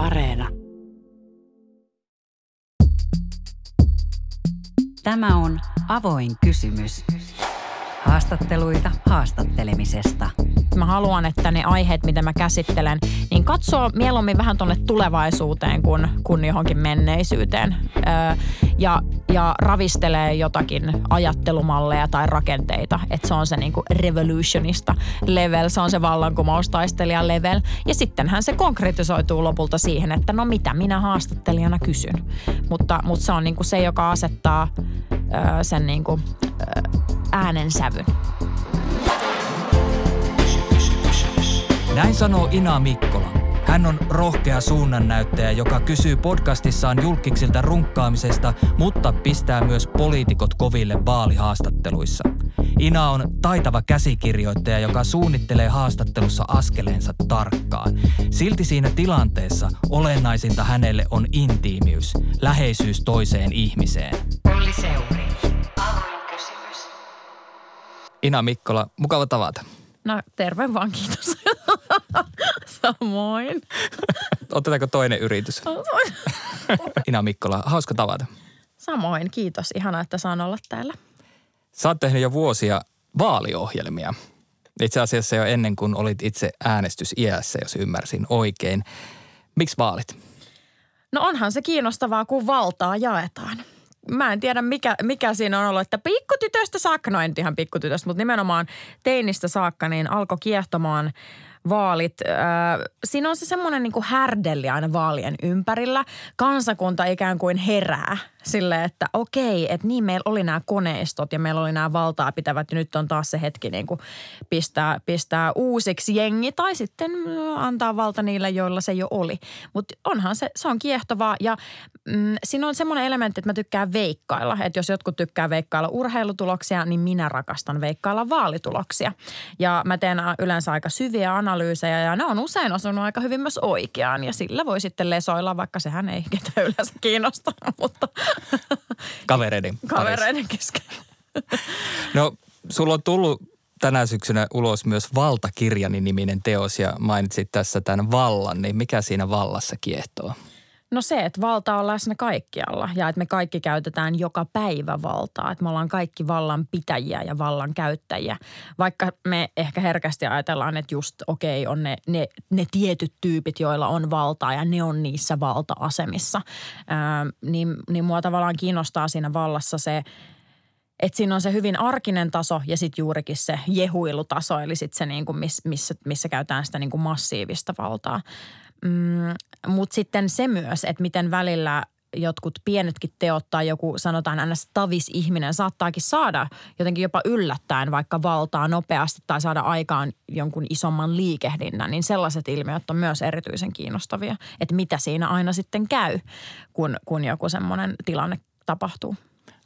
Areena. Tämä on avoin kysymys. Haastatteluita haastattelemisesta. Mä haluan, että ne aiheet, mitä mä käsittelen, niin katsoo mieluummin vähän tuonne tulevaisuuteen kuin, kuin johonkin menneisyyteen. Öö, ja, ja ravistelee jotakin ajattelumalleja tai rakenteita. Että se on se niinku revolutionista level, se on se vallankumoustaistelija level. Ja sittenhän se konkretisoituu lopulta siihen, että no mitä minä haastattelijana kysyn. Mutta, mutta se on niinku se, joka asettaa öö, sen niinku, äänensävyn. Näin sanoo Ina Mikkola. Hän on rohkea suunnannäyttäjä, joka kysyy podcastissaan julkiksilta runkkaamisesta, mutta pistää myös poliitikot koville vaalihaastatteluissa. Ina on taitava käsikirjoittaja, joka suunnittelee haastattelussa askeleensa tarkkaan. Silti siinä tilanteessa olennaisinta hänelle on intiimiys, läheisyys toiseen ihmiseen. Olli Seuri. Ina Mikkola, mukava tavata. No terve vaan, kiitos. Samoin. Otetaanko toinen yritys? Ina Mikkola, hauska tavata. Samoin, kiitos. Ihana, että saan olla täällä. Sä oot tehnyt jo vuosia vaaliohjelmia. Itse asiassa jo ennen kuin olit itse äänestysiässä, jos ymmärsin oikein. Miksi vaalit? No onhan se kiinnostavaa, kun valtaa jaetaan. Mä en tiedä, mikä, mikä siinä on ollut, että pikkutytöstä saakka, no en ihan pikkutytöstä, mutta nimenomaan teinistä saakka, niin alkoi kiehtomaan vaalit. Äh, siinä on se semmoinen niin härdelli aina vaalien ympärillä. Kansakunta ikään kuin herää sille, että okei, että niin meillä oli nämä koneistot ja meillä oli nämä valtaa pitävät ja nyt on taas se hetki niin kuin pistää, pistää uusiksi jengi tai sitten antaa valta niille, joilla se jo oli. Mutta onhan se, se on kiehtovaa ja mm, siinä on semmoinen elementti, että mä tykkään veikkailla. Että jos jotkut tykkää veikkailla urheilutuloksia, niin minä rakastan veikkailla vaalituloksia. Ja mä teen yleensä aika syviä analyysejä ja ne on usein osunut aika hyvin myös oikeaan ja sillä voi sitten lesoilla, vaikka sehän ei ketään yleensä kiinnosta, mutta – Kavereiden Kavereiden kesken. No, sulla on tullut tänä syksynä ulos myös Valtakirjani niminen teos ja mainitsit tässä tämän vallan, niin mikä siinä vallassa kiehtoo? No se, että valta on läsnä kaikkialla ja että me kaikki käytetään joka päivä valtaa. Että me ollaan kaikki vallan pitäjiä ja vallan käyttäjiä. Vaikka me ehkä herkästi ajatellaan, että just okei okay, on ne, ne, ne tietyt tyypit, joilla on valtaa ja ne on niissä valta-asemissa. Ää, niin, niin mua tavallaan kiinnostaa siinä vallassa se, että siinä on se hyvin arkinen taso ja sitten juurikin se jehuilutaso, eli sitten se niin kuin miss, missä, missä käytetään sitä niin kuin massiivista valtaa. Mm, Mutta sitten se myös, että miten välillä jotkut pienetkin teot tai joku sanotaan aina tavis ihminen saattaakin saada jotenkin jopa yllättäen vaikka valtaa nopeasti tai saada aikaan jonkun isomman liikehdinnän, niin sellaiset ilmiöt on myös erityisen kiinnostavia, että mitä siinä aina sitten käy, kun, kun joku semmoinen tilanne tapahtuu.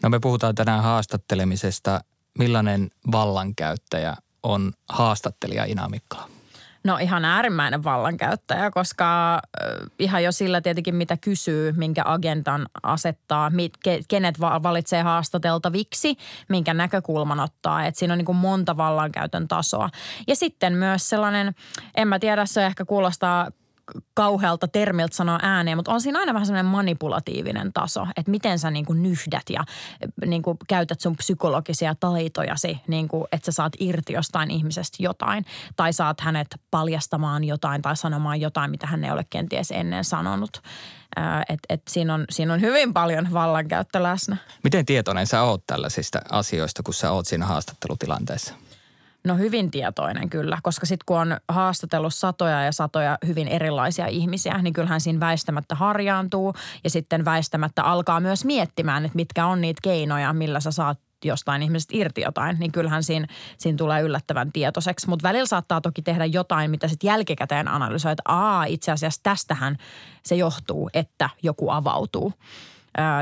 No me puhutaan tänään haastattelemisesta. Millainen vallankäyttäjä on haastattelija Ina Mikkola? No ihan äärimmäinen vallankäyttäjä, koska ihan jo sillä tietenkin mitä kysyy, minkä agendan asettaa, kenet valitsee haastateltaviksi, minkä näkökulman ottaa. Että siinä on niin kuin monta vallankäytön tasoa. Ja sitten myös sellainen, en mä tiedä, se ehkä kuulostaa kauhealta termiltä sanoa ääneen, mutta on siinä aina vähän sellainen manipulatiivinen taso, että miten sä niin kuin nyhdät ja niin kuin käytät sun psykologisia taitojasi, niin kuin, että sä saat irti jostain ihmisestä jotain tai saat hänet paljastamaan jotain tai sanomaan jotain, mitä hän ei ole kenties ennen sanonut. Et, et siinä, on, siinä on hyvin paljon vallankäyttö läsnä. Miten tietoinen sä oot tällaisista asioista, kun sä oot siinä haastattelutilanteessa? No hyvin tietoinen kyllä, koska sitten kun on haastatellut satoja ja satoja hyvin erilaisia ihmisiä, niin kyllähän siinä väistämättä harjaantuu ja sitten väistämättä alkaa myös miettimään, että mitkä on niitä keinoja, millä sä saat jostain ihmisestä irti jotain, niin kyllähän siinä, siinä tulee yllättävän tietoiseksi. Mutta välillä saattaa toki tehdä jotain, mitä sitten jälkikäteen analysoi, että aa, itse asiassa tästähän se johtuu, että joku avautuu.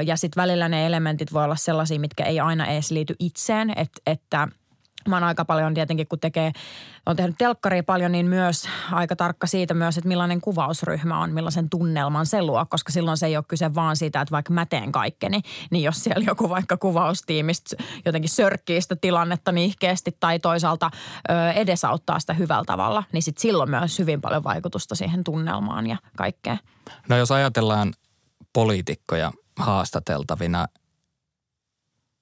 Ja sitten välillä ne elementit voi olla sellaisia, mitkä ei aina edes liity itseen, että, että – Mä oon aika paljon tietenkin, kun tekee, on tehnyt telkkaria paljon, niin myös aika tarkka siitä myös, että millainen kuvausryhmä on, millaisen tunnelman se luo, koska silloin se ei ole kyse vaan siitä, että vaikka mä teen kaikkeni, niin jos siellä joku vaikka kuvaustiimistä jotenkin sörkkii sitä tilannetta niihkeästi tai toisaalta ö, edesauttaa sitä hyvällä tavalla, niin sit silloin myös hyvin paljon vaikutusta siihen tunnelmaan ja kaikkeen. No jos ajatellaan poliitikkoja haastateltavina –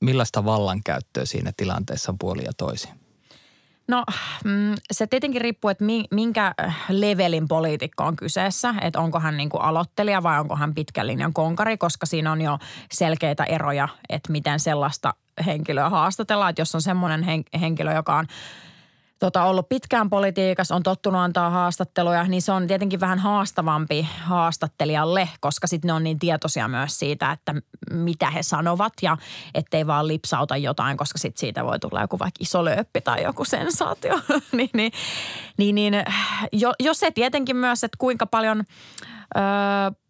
millaista vallankäyttöä siinä tilanteessa on puoli ja toisin? No mm, se tietenkin riippuu, että minkä levelin poliitikko on kyseessä. Että onko hän niin kuin aloittelija vai onko hän pitkän linjan konkari, koska siinä on jo selkeitä eroja, että miten sellaista henkilöä haastatellaan. Että jos on semmoinen henkilö, joka on tota, ollut pitkään politiikassa, on tottunut antaa haastatteluja, niin se on tietenkin vähän haastavampi haastattelijalle, koska sitten ne on niin tietoisia myös siitä, että mitä he sanovat ja ettei vaan lipsauta jotain, koska sitten siitä voi tulla joku vaikka iso lööppi tai joku sensaatio. niin, niin, niin, niin jo, jo se tietenkin myös, että kuinka paljon – öö,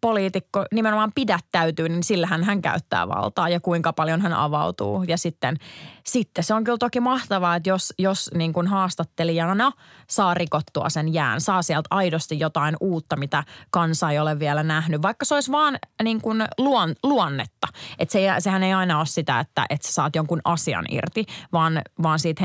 poliitikko nimenomaan pidättäytyy, niin sillähän hän käyttää valtaa ja kuinka paljon hän avautuu. Ja sitten, sitten se on kyllä toki mahtavaa, että jos, jos niin kuin haastattelijana saa rikottua sen jään, saa sieltä aidosti jotain uutta, mitä kansa ei ole vielä nähnyt. Vaikka se olisi vaan niin kuin luon, luonnetta. Että se, sehän ei aina ole sitä, että, että sä saat jonkun asian irti, vaan, vaan siitä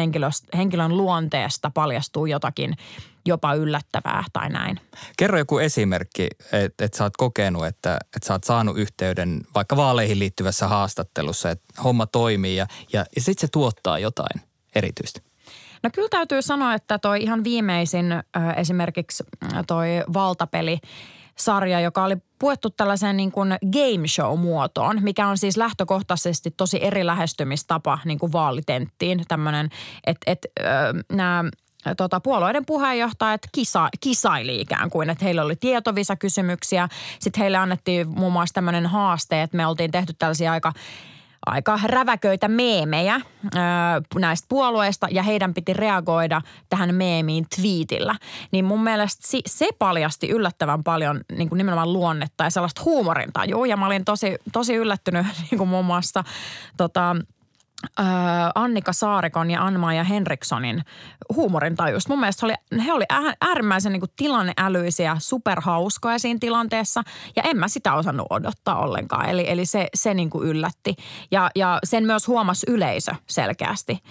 henkilön luonteesta paljastuu jotakin – jopa yllättävää tai näin. Kerro joku esimerkki, että et sä oot kokenut, että et sä oot saanut yhteyden vaikka vaaleihin liittyvässä haastattelussa, että homma toimii ja, ja, ja sitten se tuottaa jotain erityistä. No kyllä täytyy sanoa, että toi ihan viimeisin äh, esimerkiksi toi valtapeli sarja, joka oli puettu tällaiseen niin kuin game show muotoon, mikä on siis lähtökohtaisesti tosi eri lähestymistapa niin kuin vaalitenttiin. Tämmöinen, että et, nämä tota, puolueiden puheenjohtajat kisa, kisaili ikään kuin, että heillä oli tietovisakysymyksiä. Sitten heille annettiin muun muassa tämmöinen haaste, että me oltiin tehty tällaisia aika aika räväköitä meemejä ö, näistä puolueista ja heidän piti reagoida tähän meemiin twiitillä. Niin mun mielestä se paljasti yllättävän paljon niin kuin nimenomaan luonnetta ja sellaista huumorintajua. Ja mä olin tosi, tosi yllättynyt niin kuin muun muassa tota, Annika Saarikon ja Anma ja Henrikssonin huumorintajusta. Mun mielestä he oli, he oli äärimmäisen niin tilanneälyisiä, superhauskoja siinä tilanteessa ja en mä sitä osannut odottaa ollenkaan. Eli, eli se, se niin yllätti ja, ja sen myös huomasi yleisö selkeästi.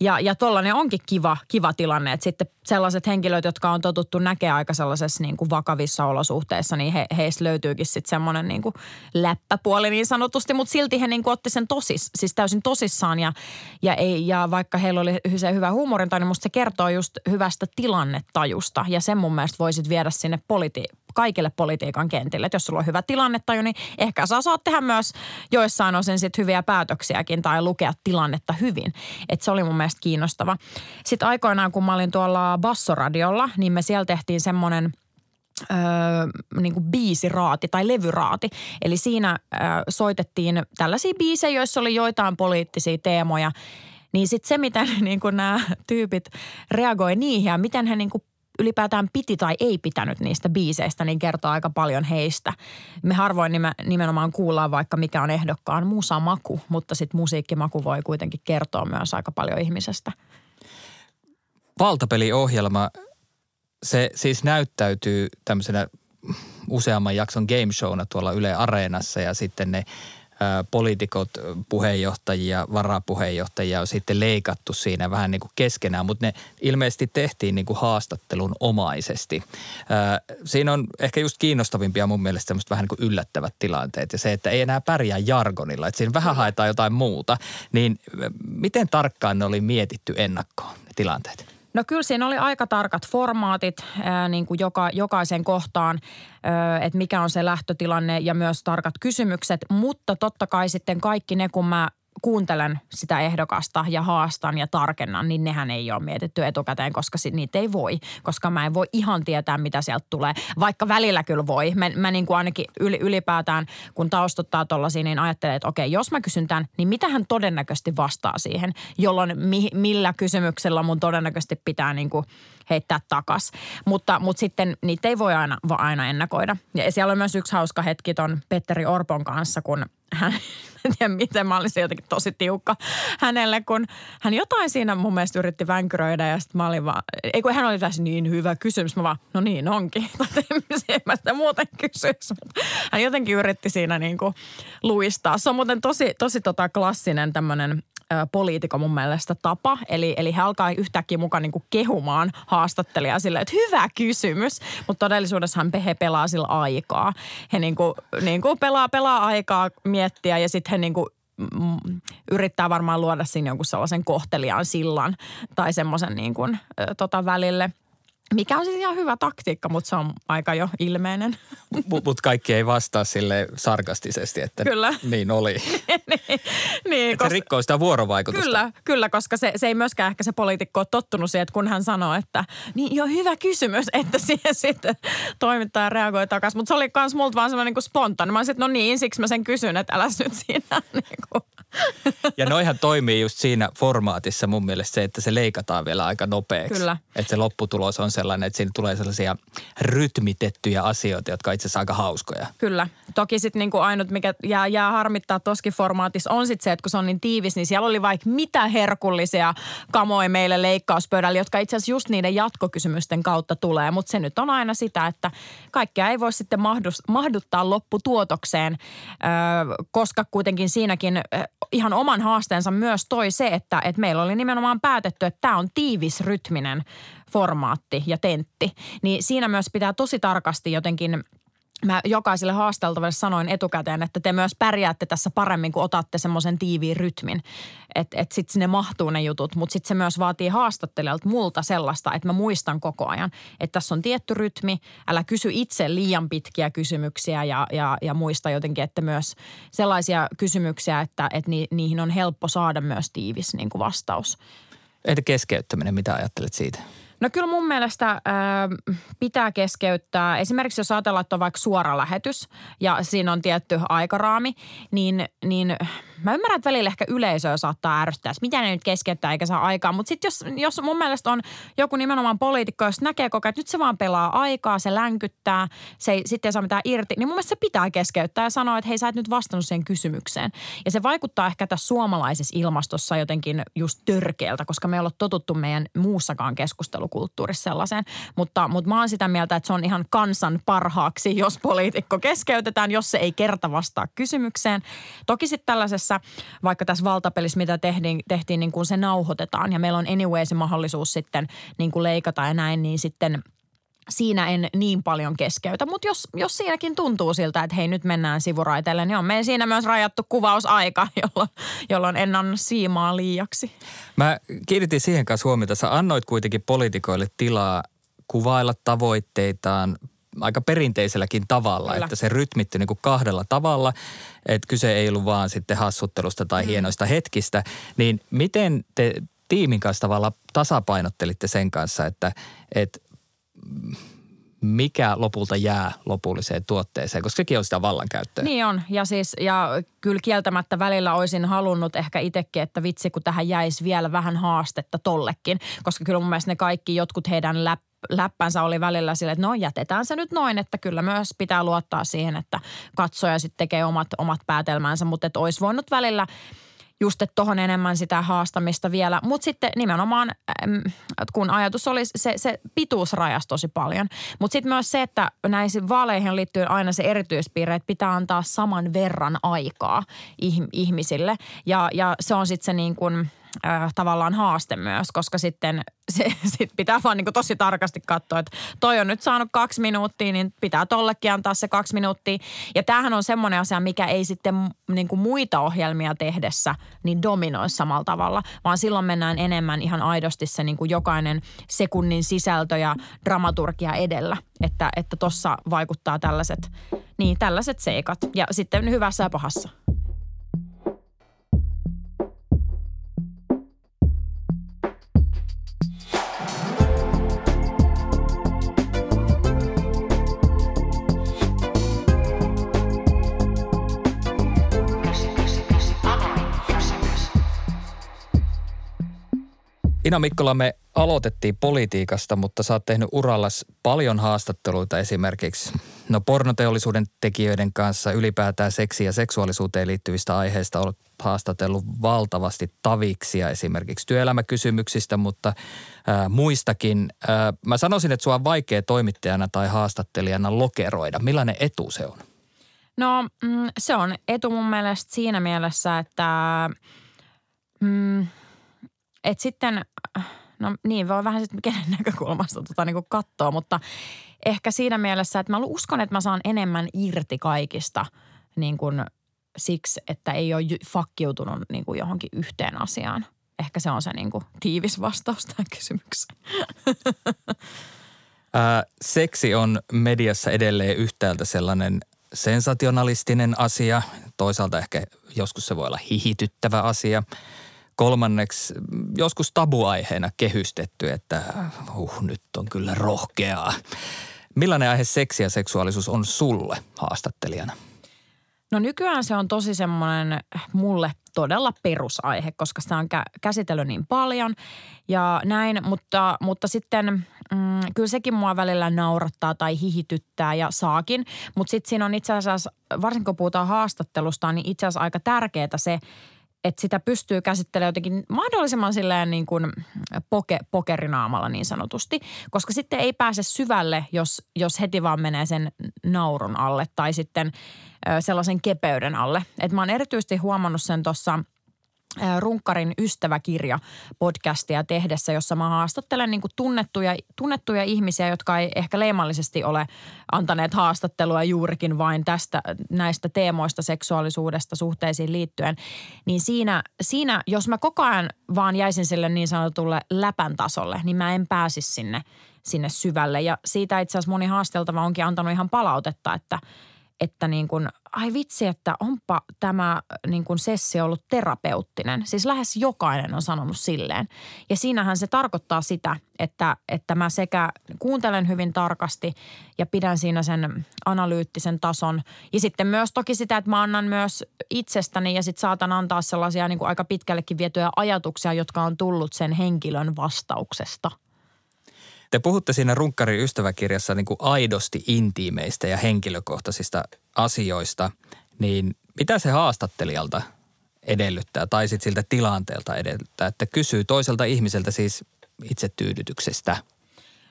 Ja, ja tollainen onkin kiva, kiva tilanne, että sitten sellaiset henkilöt, jotka on totuttu näkemään aika sellaisessa niin kuin vakavissa olosuhteissa, niin he, heistä löytyykin sitten semmoinen niin kuin läppäpuoli niin sanotusti, mutta silti he niin kuin otti sen tosis, siis täysin tosissaan ja, ja, ei, ja vaikka heillä oli se hyvä huumorinta, niin musta se kertoo just hyvästä tilannetajusta ja sen mun mielestä voisit viedä sinne politi- kaikille politiikan kentille. Että jos sulla on hyvä tilannetaju, niin ehkä sä saat tehdä myös joissain osin sit hyviä päätöksiäkin tai lukea tilannetta hyvin. Että se oli mun mielestä kiinnostava. Sitten aikoinaan, kun mä olin tuolla Bassoradiolla, niin me siellä tehtiin semmoinen – Öö, niin kuin biisiraati tai levyraati. Eli siinä öö, soitettiin tällaisia biisejä, joissa oli joitain poliittisia teemoja. Niin sitten se, miten niin kuin nämä tyypit reagoi niihin ja miten he niin kuin ylipäätään piti tai ei pitänyt niistä biiseistä, niin kertoo aika paljon heistä. Me harvoin nimenomaan kuullaan vaikka mikä on ehdokkaan musamaku, mutta sitten musiikkimaku voi kuitenkin kertoa myös aika paljon ihmisestä. Valtapeliohjelma, se siis näyttäytyy tämmöisenä useamman jakson game showna tuolla Yle Areenassa ja sitten ne – poliitikot, puheenjohtajia, varapuheenjohtajia on sitten leikattu siinä vähän niin kuin keskenään, mutta ne ilmeisesti tehtiin niin kuin haastattelun omaisesti. Siinä on ehkä just kiinnostavimpia mun mielestä semmoista vähän niin kuin yllättävät tilanteet ja se, että ei enää pärjää jargonilla, että siinä vähän haetaan jotain muuta. Niin miten tarkkaan ne oli mietitty ennakkoon ne tilanteet? No kyllä siinä oli aika tarkat formaatit ää, niin kuin joka, jokaisen kohtaan, että mikä on se lähtötilanne ja myös tarkat kysymykset. Mutta totta kai sitten kaikki ne, kun mä kuuntelen sitä ehdokasta ja haastan ja tarkennan, niin nehän ei ole mietitty etukäteen, koska niitä ei voi. Koska mä en voi ihan tietää, mitä sieltä tulee. Vaikka välillä kyllä voi. Mä, mä niin kuin ainakin ylipäätään, kun taustottaa tollaisia, niin ajattelee, että okei, jos mä kysyn tämän, niin mitä hän todennäköisesti vastaa siihen, jolloin mi, millä kysymyksellä mun todennäköisesti pitää niin kuin heittää takas. Mutta, mutta sitten niitä ei voi aina, aina ennakoida. Ja siellä on myös yksi hauska hetki ton Petteri Orpon kanssa, kun hän, en tiedä miten mä olisin jotenkin tosi tiukka hänelle, kun hän jotain siinä mun mielestä yritti vänkyröidä ja sitten mä olin vaan, ei kun hän oli tässä niin hyvä kysymys, mä vaan, no niin onkin, en mä sitä muuten kysyisi. Hän jotenkin yritti siinä niin kuin luistaa. Se on muuten tosi, tosi tota klassinen tämmöinen poliitikon mun mielestä tapa. Eli, eli he alkaa yhtäkkiä mukaan niin kuin kehumaan haastattelijaa sille, että hyvä kysymys. Mutta todellisuudessa he pelaa sillä aikaa. He niin kuin, niin kuin pelaa, pelaa aikaa miettiä ja sitten he niin kuin mm, yrittää varmaan luoda siinä jonkun sellaisen kohteliaan sillan tai semmoisen niin kuin, tota välille – mikä on siis ihan hyvä taktiikka, mutta se on aika jo ilmeinen. Mutta mut kaikki ei vastaa sille sarkastisesti, että kyllä. niin oli. niin, niin, koska, se rikkoo sitä vuorovaikutusta. Kyllä, kyllä koska se, se ei myöskään ehkä se poliitikko ole tottunut siihen, että kun hän sanoo, että niin jo hyvä kysymys, että siihen sitten toimittaja reagoi takaisin. Mutta se oli myös multa vaan semmoinen niin spontaani. Mä olisin, että no niin, siksi mä sen kysyn, että älä nyt siinä niin kuin. Ja noihan toimii just siinä formaatissa mun mielestä se, että se leikataan vielä aika nopeaksi. Kyllä. Että se lopputulos on sellainen, että siinä tulee sellaisia rytmitettyjä asioita, jotka on itse asiassa aika hauskoja. Kyllä. Toki sitten niinku ainut, mikä jää, jää harmittaa toskin formaatissa on sitten se, että kun se on niin tiivis, niin siellä oli vaikka mitä herkullisia kamoja meille leikkauspöydällä, jotka itse asiassa just niiden jatkokysymysten kautta tulee. Mutta se nyt on aina sitä, että kaikkea ei voi sitten mahduttaa lopputuotokseen, koska kuitenkin siinäkin ihan oman haasteensa myös toi se, että, että meillä oli nimenomaan päätetty, että tämä on tiivisrytminen formaatti ja tentti. Niin siinä myös pitää tosi tarkasti jotenkin mä jokaiselle haasteltavalle sanoin etukäteen, että te myös pärjäätte tässä paremmin, kun otatte semmoisen tiiviin rytmin. Että et sitten sinne mahtuu ne jutut, mutta sitten se myös vaatii haastattelijalta multa sellaista, että mä muistan koko ajan, että tässä on tietty rytmi. Älä kysy itse liian pitkiä kysymyksiä ja, ja, ja muista jotenkin, että myös sellaisia kysymyksiä, että, että ni, niihin on helppo saada myös tiivis niin kuin vastaus. Entä keskeyttäminen, mitä ajattelet siitä? No kyllä mun mielestä äh, pitää keskeyttää. Esimerkiksi jos ajatellaan, että on vaikka suora lähetys ja siinä on tietty aikaraami, niin, niin mä ymmärrän, että välillä ehkä yleisöä saattaa ärsyttää, että mitä ne nyt keskeyttää eikä saa aikaa. Mutta sitten jos, jos mun mielestä on joku nimenomaan poliitikko, jos näkee koko että nyt se vaan pelaa aikaa, se länkyttää, se ei, sitten ei saa mitään irti, niin mun mielestä se pitää keskeyttää ja sanoa, että hei sä et nyt vastannut siihen kysymykseen. Ja se vaikuttaa ehkä tässä suomalaisessa ilmastossa jotenkin just törkeältä, koska me ei olla totuttu meidän muussakaan keskustelukulttuurissa sellaiseen. Mutta, mutta mä oon sitä mieltä, että se on ihan kansan parhaaksi, jos poliitikko keskeytetään, jos se ei kerta vastaa kysymykseen. Toki sitten tällaisessa tässä, vaikka tässä valtapelissä, mitä tehtiin, tehtiin niin kuin se nauhoitetaan ja meillä on anyway se mahdollisuus sitten niin kuin leikata ja näin, niin sitten siinä en niin paljon keskeytä. Mutta jos, jos siinäkin tuntuu siltä, että hei nyt mennään sivuraiteelle, niin on meidän siinä myös rajattu kuvausaika, jolloin, jolloin en anna siimaa liiaksi. Mä kiinnitin siihen kanssa huomiota. Sä annoit kuitenkin poliitikoille tilaa kuvailla tavoitteitaan, aika perinteiselläkin tavalla, Kyllä. että se rytmittyi niin kuin kahdella tavalla, että kyse ei ollut vaan sitten hassuttelusta tai mm. hienoista hetkistä, niin miten te tiimin kanssa tavalla tasapainottelitte sen kanssa, että, että mikä lopulta jää lopulliseen tuotteeseen, koska sekin on sitä vallankäyttöä. Niin on, ja siis, ja kyllä kieltämättä välillä olisin halunnut ehkä itsekin, että vitsi, kun tähän jäisi vielä vähän haastetta tollekin, koska kyllä mun mielestä ne kaikki jotkut heidän läp läppänsä oli välillä sille, että no jätetään se nyt noin, että kyllä myös pitää luottaa siihen, että katsoja sitten tekee omat, omat päätelmänsä, mutta että olisi voinut välillä just, tuohon enemmän sitä haastamista vielä. Mutta sitten nimenomaan, kun ajatus oli, se, se pituus rajasi tosi paljon. Mutta sitten myös se, että näihin vaaleihin liittyy aina se erityispiirre, että pitää antaa saman verran aikaa ihmisille. Ja, ja se on sitten se niin kuin – äh, tavallaan haaste myös, koska sitten se, sit pitää vaan niin tosi tarkasti katsoa, että toi on nyt saanut kaksi minuuttia, niin pitää tollekin antaa se kaksi minuuttia. Ja tämähän on semmoinen asia, mikä ei sitten niin muita ohjelmia tehdessä niin dominoi samalla tavalla, vaan silloin mennään enemmän ihan aidosti se niin jokainen sekunnin sisältö ja dramaturgia edellä. Että että tossa vaikuttaa tällaiset, niin tällaiset seikat ja sitten hyvässä ja pahassa. Ina Mikkola, me aloitettiin politiikasta, mutta sä oot tehnyt urallas paljon haastatteluita esimerkiksi no pornoteollisuuden tekijöiden kanssa, ylipäätään seksi- ja seksuaalisuuteen liittyvistä aiheista olet haastatellut valtavasti taviksia esimerkiksi työelämäkysymyksistä, mutta ää, muistakin. Ää, mä sanoisin, että sua on vaikea toimittajana tai haastattelijana lokeroida. Millainen etu se on? No mm, se on etu mun mielestä siinä mielessä, että mm, – et sitten, no niin voi vähän sitten kenen näkökulmasta tota niin katsoa, mutta ehkä siinä mielessä, että mä uskon, että mä saan enemmän irti kaikista niin kuin siksi, että ei ole fakkiutunut niin kuin johonkin yhteen asiaan. Ehkä se on se niin kuin tiivis vastaus tähän kysymykseen. Ää, seksi on mediassa edelleen yhtäältä sellainen sensationalistinen asia. Toisaalta ehkä joskus se voi olla hihityttävä asia. Kolmanneksi joskus tabuaiheena kehystetty, että uh, nyt on kyllä rohkeaa. Millainen aihe seksi ja seksuaalisuus on sulle haastattelijana? No nykyään se on tosi semmoinen mulle todella perusaihe, koska sitä on kä- käsitellyt niin paljon ja näin, mutta, mutta sitten mm, kyllä sekin mua välillä naurattaa tai hihityttää ja saakin, mutta sitten siinä on itse asiassa, varsinkin kun puhutaan haastattelusta, niin itse asiassa aika tärkeää se, että sitä pystyy käsittelemään jotenkin mahdollisimman silleen niin kuin poke, pokerinaamalla niin sanotusti, koska sitten ei pääse syvälle, jos, jos heti vaan menee sen naurun alle tai sitten sellaisen kepeyden alle. Et mä oon erityisesti huomannut sen tuossa – Runkkarin ystäväkirja podcastia tehdessä, jossa mä haastattelen niin kuin tunnettuja, tunnettuja ihmisiä, jotka ei ehkä leimallisesti ole antaneet haastattelua juurikin vain tästä näistä teemoista seksuaalisuudesta suhteisiin liittyen. Niin siinä, siinä, jos mä koko ajan vaan jäisin sille niin sanotulle läpän tasolle, niin mä en pääsisi sinne, sinne syvälle. Ja siitä itse asiassa moni haasteltava onkin antanut ihan palautetta, että – että niin kuin, ai vitsi, että onpa tämä niin kuin sessio ollut terapeuttinen. Siis lähes jokainen on sanonut silleen. Ja siinähän se tarkoittaa sitä, että, että mä sekä kuuntelen hyvin tarkasti ja pidän siinä sen analyyttisen tason. Ja sitten myös toki sitä, että mä annan myös itsestäni ja sitten saatan antaa sellaisia niin kuin aika pitkällekin vietyjä ajatuksia, jotka on tullut sen henkilön vastauksesta – te puhutte siinä Runkkarin ystäväkirjassa niin kuin aidosti intiimeistä ja henkilökohtaisista asioista, niin mitä se haastattelijalta edellyttää tai sitten siltä tilanteelta edellyttää, että kysyy toiselta ihmiseltä siis itsetyydytyksestä –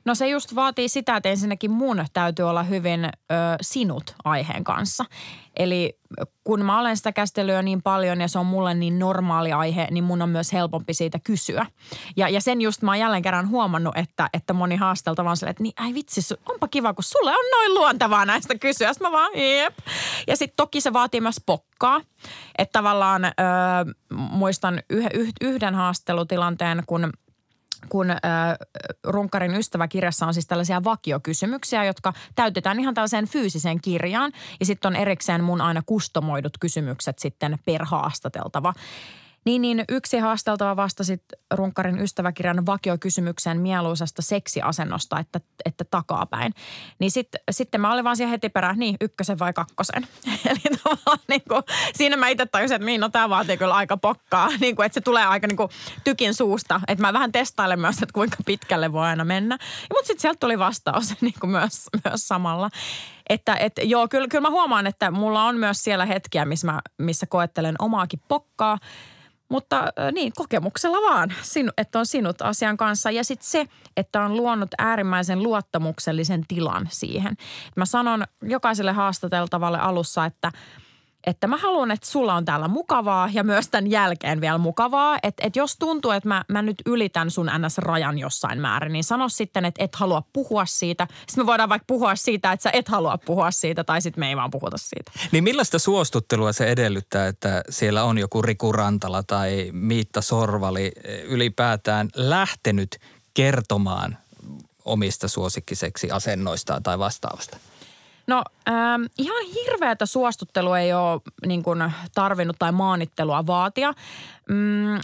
No se just vaatii sitä, että ensinnäkin mun täytyy olla hyvin ö, sinut aiheen kanssa. Eli kun mä olen sitä käsitellyt jo niin paljon ja se on mulle niin normaali aihe, niin mun on myös helpompi siitä kysyä. Ja, ja sen just mä oon jälleen kerran huomannut, että, että moni haasteltava on silleen, että niin, ai vitsi, onpa kiva, kun sulle on noin luontevaa näistä kysyä. Sitten mä vaan, jep. Ja sitten toki se vaatii myös pokkaa. Että tavallaan ö, muistan yhden haastelutilanteen, kun – kun äh, Runkarin ystäväkirjassa on siis tällaisia vakiokysymyksiä, jotka täytetään ihan tällaiseen fyysiseen kirjaan. Ja sitten on erikseen mun aina kustomoidut kysymykset sitten per haastateltava. Niin, niin yksi haasteltava vastasi Runkkarin ystäväkirjan vakiokysymykseen mieluisasta seksiasennosta, että, että takapäin. Niin sitten sit mä olin vaan siihen heti perään, niin ykkösen vai kakkosen. Eli tavallaan niin kuin, siinä mä itse tajusin, että no tämä vaatii kyllä aika pokkaa. Niin kuin, että se tulee aika niin kuin tykin suusta. Että mä vähän testailen myös, että kuinka pitkälle voi aina mennä. Mutta sitten sieltä tuli vastaus niin kuin myös, myös samalla. Että et, joo, kyllä, kyllä mä huomaan, että mulla on myös siellä hetkiä, missä, mä, missä koettelen omaakin pokkaa – mutta niin, kokemuksella vaan, että on sinut asian kanssa. Ja sitten se, että on luonut äärimmäisen luottamuksellisen tilan siihen. Mä sanon jokaiselle haastateltavalle alussa, että – että mä haluan, että sulla on täällä mukavaa ja myös tämän jälkeen vielä mukavaa. Että et jos tuntuu, että mä, mä nyt ylitän sun NS-rajan jossain määrin, niin sano sitten, että et halua puhua siitä. Sitten me voidaan vaikka puhua siitä, että sä et halua puhua siitä tai sitten me ei vaan puhuta siitä. Niin millaista suostuttelua se edellyttää, että siellä on joku Riku Rantala tai Miitta Sorvali ylipäätään lähtenyt kertomaan omista suosikkiseksi asennoistaan tai vastaavasta? No ähm, ihan hirveätä suostuttelua ei ole niin kuin, tarvinnut tai maanittelua vaatia. Mm,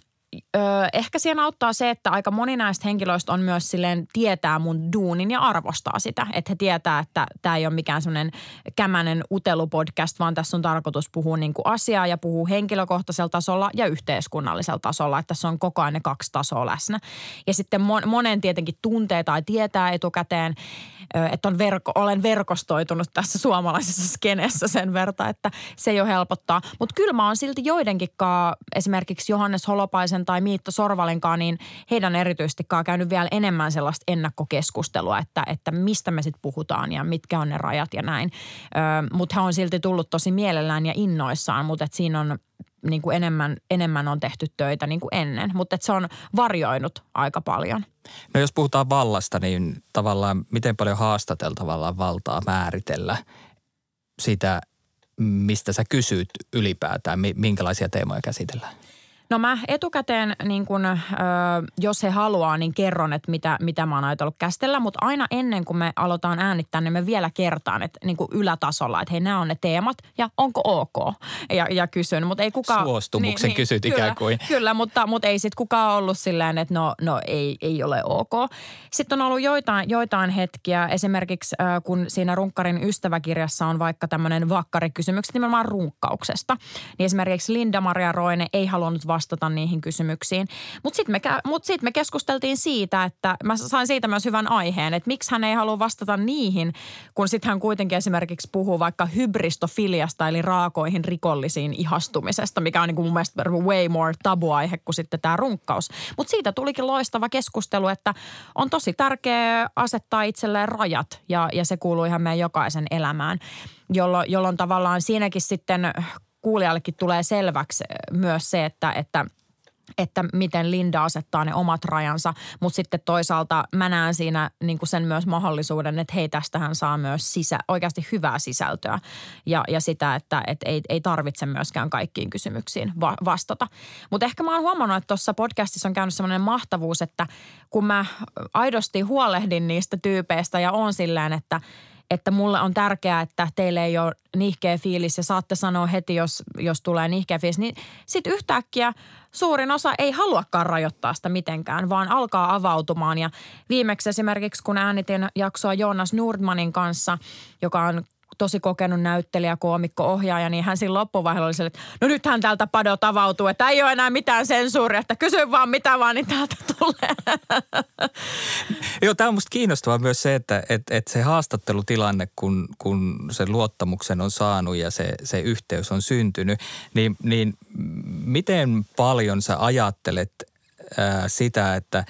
ö, ehkä siinä auttaa se, että aika moni näistä henkilöistä on myös silleen tietää mun duunin ja arvostaa sitä. Että he tietää, että tämä ei ole mikään semmoinen kämänen utelupodcast, vaan tässä on tarkoitus puhua niin kuin asiaa ja puhua henkilökohtaisella tasolla ja yhteiskunnallisella tasolla. Että tässä on koko ajan ne kaksi tasoa läsnä. Ja sitten monen tietenkin tuntee tai tietää etukäteen, että on verko, olen verkostoitunut tässä suomalaisessa skenessä sen verta, että se jo helpottaa. Mutta kyllä mä oon silti joidenkin esimerkiksi Johannes Holopaisen tai Miitto Sorvalinkaan, niin heidän erityisesti käynyt vielä enemmän sellaista ennakkokeskustelua, että, että mistä me sitten puhutaan ja mitkä on ne rajat ja näin. Mutta he on silti tullut tosi mielellään ja innoissaan, mutta siinä on niin kuin enemmän, enemmän on tehty töitä niin kuin ennen, mutta se on varjoinut aika paljon. No jos puhutaan vallasta, niin tavallaan miten paljon haastateltavalla valtaa määritellä sitä, mistä sä kysyt ylipäätään, minkälaisia teemoja käsitellään? No mä etukäteen, niin kun, ö, jos he haluaa, niin kerron, että mitä, mitä mä oon ajatellut käsitellä. Mutta aina ennen kuin me aloitetaan äänittää, niin me vielä kertaan, että niin kuin ylätasolla, että hei nämä on ne teemat ja onko ok. Ja, ja kysyn, mutta ei kukaan... Suostumuksen niin, kysyt niin, ikään kuin. Kyllä, kyllä mutta, mutta ei sitten kukaan ollut silleen, että no, no ei, ei ole ok. Sitten on ollut joitain, joitain hetkiä, esimerkiksi äh, kun siinä Runkkarin ystäväkirjassa on vaikka tämmöinen vakkarikysymykset nimenomaan runkkauksesta. Niin esimerkiksi Linda-Maria Roine ei halunnut vastata niihin kysymyksiin. Mutta sitten me, mut sit me keskusteltiin siitä, että mä sain siitä myös hyvän aiheen, että miksi hän ei halua vastata niihin, kun sitten hän kuitenkin esimerkiksi puhuu vaikka hybristofiliasta eli raakoihin rikollisiin ihastumisesta, mikä on niin mun mielestä way more tabuaihe kuin sitten tämä runkkaus. Mutta siitä tulikin loistava keskustelu, että on tosi tärkeää asettaa itselleen rajat ja, ja se kuuluu ihan meidän jokaisen elämään, jolloin, jolloin tavallaan siinäkin sitten kuulijallekin tulee selväksi myös se, että, että että miten Linda asettaa ne omat rajansa, mutta sitten toisaalta mä näen siinä niin sen myös mahdollisuuden, että hei tästähän saa myös sisä, oikeasti hyvää sisältöä ja, ja sitä, että et ei, ei tarvitse myöskään kaikkiin kysymyksiin va- vastata. Mutta ehkä mä oon huomannut, että tuossa podcastissa on käynyt semmoinen mahtavuus, että kun mä aidosti huolehdin niistä tyypeistä ja on silleen, että – että mulle on tärkeää, että teille ei ole nihkeä fiilis ja saatte sanoa heti, jos, jos tulee nihkeä fiilis, niin sitten yhtäkkiä suurin osa ei haluakaan rajoittaa sitä mitenkään, vaan alkaa avautumaan. Ja viimeksi esimerkiksi, kun äänitin jaksoa Jonas Nordmanin kanssa, joka on tosi kokenut näyttelijä, koomikko, ohjaaja, niin hän siinä loppuvaiheella oli sille, että no nythän täältä padot avautuu, että ei ole enää mitään sensuuria, että kysy vaan mitä vaan, niin täältä tulee. Joo, tämä on musta kiinnostavaa myös se, että et, et se haastattelutilanne, kun, kun se luottamuksen on saanut ja se, se yhteys on syntynyt, niin, niin miten paljon sä ajattelet ää, sitä, että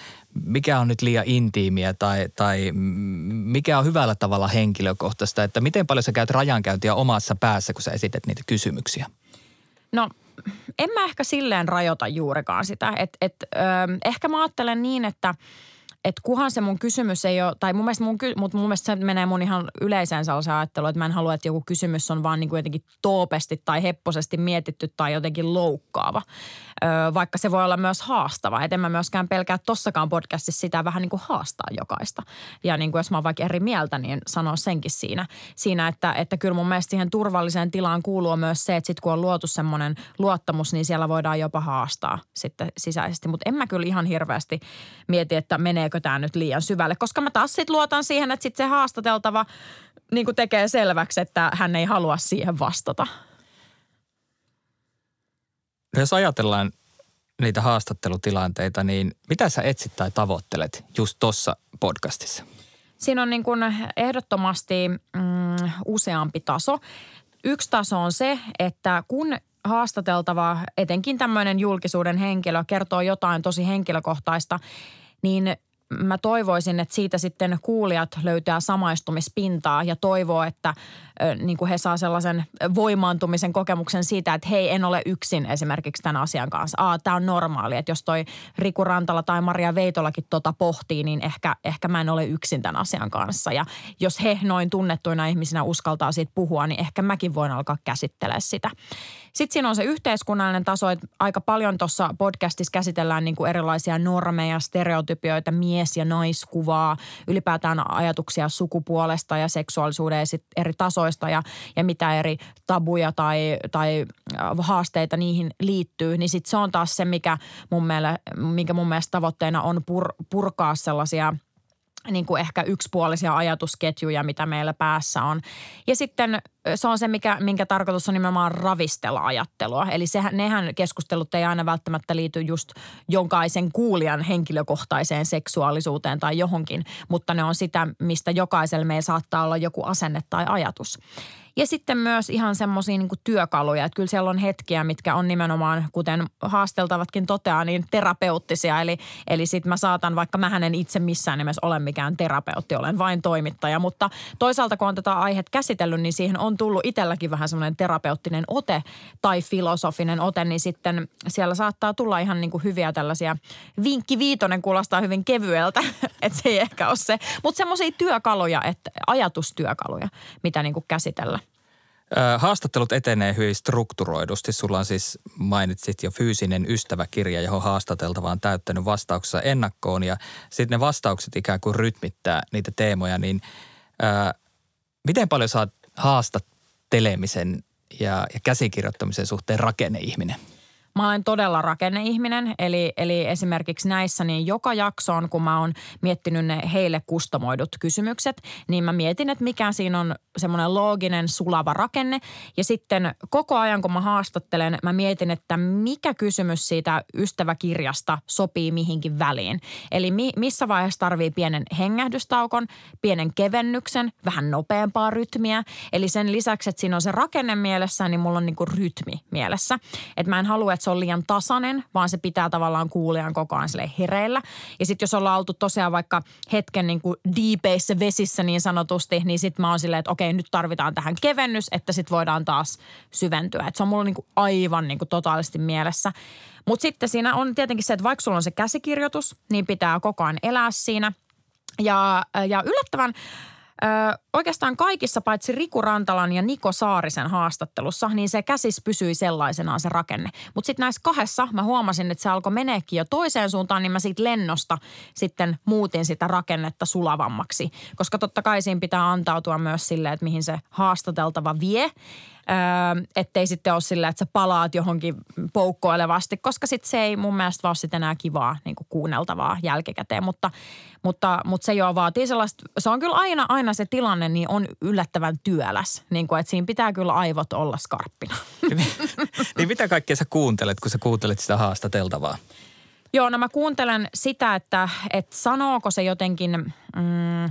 mikä on nyt liian intiimiä tai, tai mikä on hyvällä tavalla henkilökohtaista, että miten paljon sä käyt rajankäyntiä omassa päässä, kun sä esität niitä kysymyksiä? No en mä ehkä silleen rajoita juurikaan sitä. Et, et, ehkä mä ajattelen niin, että – että kuhan se mun kysymys ei ole, tai mun mielestä, mun, mutta mun mielestä se menee mun ihan yleiseen sellaiseen ajatteluun, että mä en halua, että joku kysymys on vaan niin kuin jotenkin toopesti tai hepposesti mietitty tai jotenkin loukkaava, vaikka se voi olla myös haastava. Et en mä myöskään pelkää tossakaan podcastissa sitä vähän niin kuin haastaa jokaista. Ja niin kuin jos mä oon vaikka eri mieltä, niin sanoa senkin siinä, siinä että, että kyllä mun mielestä siihen turvalliseen tilaan kuuluu myös se, että sit kun on luotu semmoinen luottamus, niin siellä voidaan jopa haastaa sitten sisäisesti. Mutta en mä kyllä ihan hirveästi mieti, että meneekö tämä nyt liian syvälle. Koska mä taas sitten luotan siihen, että sitten se haastateltava niin kuin tekee selväksi, että hän ei halua siihen vastata. No jos ajatellaan niitä haastattelutilanteita, niin mitä sä etsit tai tavoittelet just tuossa podcastissa? Siinä on niin kuin ehdottomasti mm, useampi taso. Yksi taso on se, että kun haastateltava, etenkin tämmöinen julkisuuden henkilö, kertoo jotain tosi henkilökohtaista, niin mä toivoisin, että siitä sitten kuulijat löytää samaistumispintaa ja toivoo, että niin kuin he saa sellaisen voimaantumisen kokemuksen siitä, että hei, en ole yksin esimerkiksi tämän asian kanssa. Aa, tämä on normaali, että jos toi Riku Rantala tai Maria Veitolakin tota pohtii, niin ehkä, ehkä mä en ole yksin tämän asian kanssa. Ja jos he noin tunnettuina ihmisinä uskaltaa siitä puhua, niin ehkä mäkin voin alkaa käsittelee sitä. Sitten siinä on se yhteiskunnallinen taso, että aika paljon tuossa podcastissa käsitellään niin kuin erilaisia normeja, stereotypioita, mies- ja naiskuvaa, ylipäätään ajatuksia sukupuolesta ja seksuaalisuuden eri tasoista toista ja, ja mitä eri tabuja tai, tai haasteita niihin liittyy, niin sitten se on taas se, mikä mun, mielestä, mikä mun mielestä tavoitteena on pur, purkaa sellaisia – niin kuin ehkä yksipuolisia ajatusketjuja, mitä meillä päässä on. Ja sitten se on se, mikä, minkä tarkoitus on nimenomaan ravistella ajattelua. Eli sehän, nehän keskustelut ei aina välttämättä liity just jonkaisen kuulijan henkilökohtaiseen seksuaalisuuteen tai johonkin, mutta ne on sitä, mistä jokaisella meillä saattaa olla joku asenne tai ajatus. Ja sitten myös ihan semmoisia niin työkaluja, että kyllä siellä on hetkiä, mitkä on nimenomaan, kuten haasteltavatkin toteaa, niin terapeuttisia. Eli, eli sitten mä saatan, vaikka mä en itse missään nimessä ole mikään terapeutti, olen vain toimittaja. Mutta toisaalta kun on tätä aihetta käsitellyt, niin siihen on tullut itselläkin vähän semmoinen terapeuttinen ote tai filosofinen ote, niin sitten siellä saattaa tulla ihan niin kuin hyviä tällaisia, vinkki viitonen kuulostaa hyvin kevyeltä, että se ei ehkä ole se. Mutta semmoisia työkaluja, että ajatustyökaluja, mitä niin kuin käsitellä. Haastattelut etenee hyvin strukturoidusti. Sulla on siis, mainitsit jo fyysinen ystäväkirja, johon haastateltava on täyttänyt vastauksessa ennakkoon. Ja sitten ne vastaukset ikään kuin rytmittää niitä teemoja. Niin ää, miten paljon saat haastattelemisen ja, ja käsikirjoittamisen suhteen rakenneihminen? Mä olen todella rakenneihminen, eli, eli esimerkiksi näissä niin joka jaksoon, kun mä oon miettinyt ne heille kustomoidut kysymykset, niin mä mietin, että mikä siinä on semmoinen looginen, sulava rakenne. Ja sitten koko ajan, kun mä haastattelen, mä mietin, että mikä kysymys siitä ystäväkirjasta sopii mihinkin väliin. Eli mi, missä vaiheessa tarvii pienen hengähdystaukon, pienen kevennyksen, vähän nopeampaa rytmiä. Eli sen lisäksi, että siinä on se rakenne mielessä, niin mulla on niinku rytmi mielessä. Että mä en halua, että se on liian tasainen, vaan se pitää tavallaan kuulijan koko ajan hereillä. Ja sitten jos ollaan oltu tosiaan vaikka hetken niin kuin diipeissä vesissä niin sanotusti, niin sitten mä oon silleen, että okei, nyt tarvitaan tähän kevennys, että sitten voidaan taas syventyä. Et se on mulla niin kuin aivan niin kuin totaalisesti mielessä. Mutta sitten siinä on tietenkin se, että vaikka sulla on se käsikirjoitus, niin pitää koko ajan elää siinä. Ja, ja yllättävän Ö, oikeastaan kaikissa paitsi Riku Rantalan ja Niko Saarisen haastattelussa, niin se käsis pysyi sellaisenaan se rakenne. Mutta sitten näissä kahdessa mä huomasin, että se alkoi meneekin jo toiseen suuntaan, niin mä siitä lennosta sitten muutin sitä rakennetta sulavammaksi. Koska totta kai siinä pitää antautua myös silleen, että mihin se haastateltava vie. Öö, ettei sitten ole sillä, että sä palaat johonkin poukkoilevasti, koska sitten se ei mun mielestä vaan sitten enää kivaa niin kuin kuunneltavaa jälkikäteen. Mutta, mutta, mutta se jo vaatii sellaista, se on kyllä aina, aina se tilanne, niin on yllättävän työläs. Niin kuin, että siinä pitää kyllä aivot olla skarppina. niin mitä kaikkea sä kuuntelet, kun sä kuuntelet sitä haastateltavaa? Joo, no mä kuuntelen sitä, että, että sanooko se jotenkin... Mm,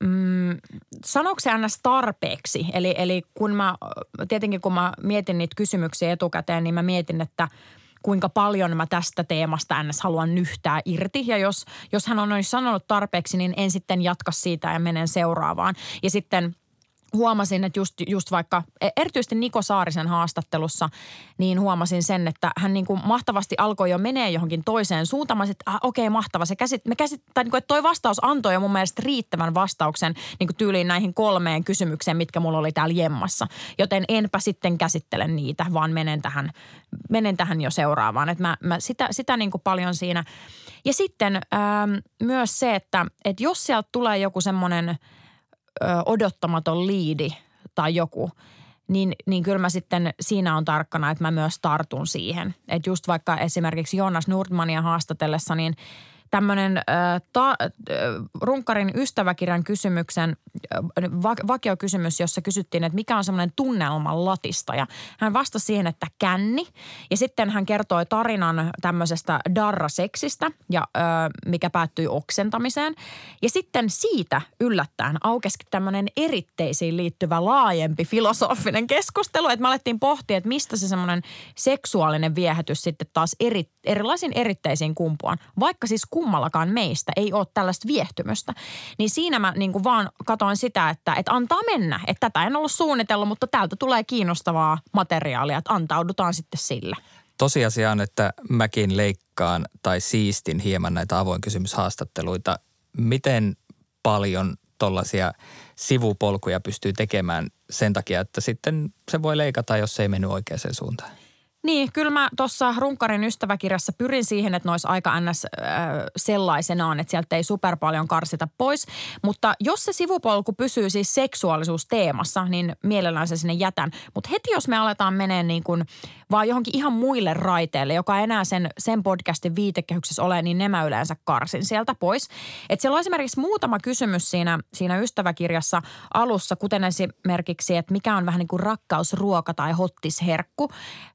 mm, sanooko se ns. tarpeeksi? Eli, eli kun mä, tietenkin kun mä mietin niitä kysymyksiä etukäteen, niin mä mietin, että kuinka paljon mä tästä teemasta ns. haluan nyhtää irti. Ja jos, jos hän on sanonut tarpeeksi, niin en sitten jatka siitä ja menen seuraavaan. Ja sitten – huomasin, että just, just vaikka e, erityisesti Niko Saarisen haastattelussa, niin huomasin sen, että hän niin kuin mahtavasti alkoi jo menee johonkin toiseen suuntaan. Että ah, okei, okay, mahtava. Se käsit, me käsit, tai niin kuin, että toi vastaus antoi jo mun mielestä riittävän vastauksen niin kuin tyyliin näihin kolmeen kysymykseen, mitkä mulla oli täällä jemmassa. Joten enpä sitten käsittele niitä, vaan menen tähän, menen tähän jo seuraavaan. Että mä, mä sitä, sitä niin kuin paljon siinä. Ja sitten ähm, myös se, että, että jos sieltä tulee joku semmoinen – ö, odottamaton liidi tai joku, niin, niin kyllä mä sitten siinä on tarkkana, että mä myös tartun siihen. Että just vaikka esimerkiksi Jonas Nordmania haastatellessa, niin – tämmöinen Runkarin ystäväkirjan kysymyksen, äh, va, vakiokysymys, jossa kysyttiin, että mikä on semmoinen tunnelman latista. Ja hän vastasi siihen, että känni. Ja sitten hän kertoi tarinan tämmöisestä darraseksistä, ja, äh, mikä päättyi oksentamiseen. Ja sitten siitä yllättäen aukesikin tämmöinen eritteisiin liittyvä laajempi filosofinen keskustelu. Että me alettiin pohtia, että mistä se semmoinen seksuaalinen viehätys sitten taas eri, erilaisiin eritteisiin kumpuaan. Vaikka siis kummallakaan meistä ei ole tällaista viehtymystä. Niin siinä mä niin kuin vaan katoin sitä, että, että antaa mennä. Että tätä en ollut suunnitellut, mutta täältä tulee kiinnostavaa materiaalia, että antaudutaan sitten sillä. Tosiasia on, että mäkin leikkaan tai siistin hieman näitä avoin kysymyshaastatteluita. Miten paljon tollaisia sivupolkuja pystyy tekemään sen takia, että sitten se voi leikata, jos se ei mennyt oikeaan suuntaan? Niin, kyllä mä tuossa Runkarin ystäväkirjassa pyrin siihen, että ne olisi aika ns. Sellaisenaan, että sieltä ei super paljon karsita pois. Mutta jos se sivupolku pysyy siis seksuaalisuusteemassa, niin mielellään se sinne jätän. Mutta heti jos me aletaan menee niin kuin vaan johonkin ihan muille raiteille, joka enää sen, sen podcastin viitekehyksessä ole, niin ne mä yleensä karsin sieltä pois. Et siellä on esimerkiksi muutama kysymys siinä, siinä ystäväkirjassa alussa, kuten esimerkiksi, että mikä on vähän niin kuin rakkausruoka tai hottisherkku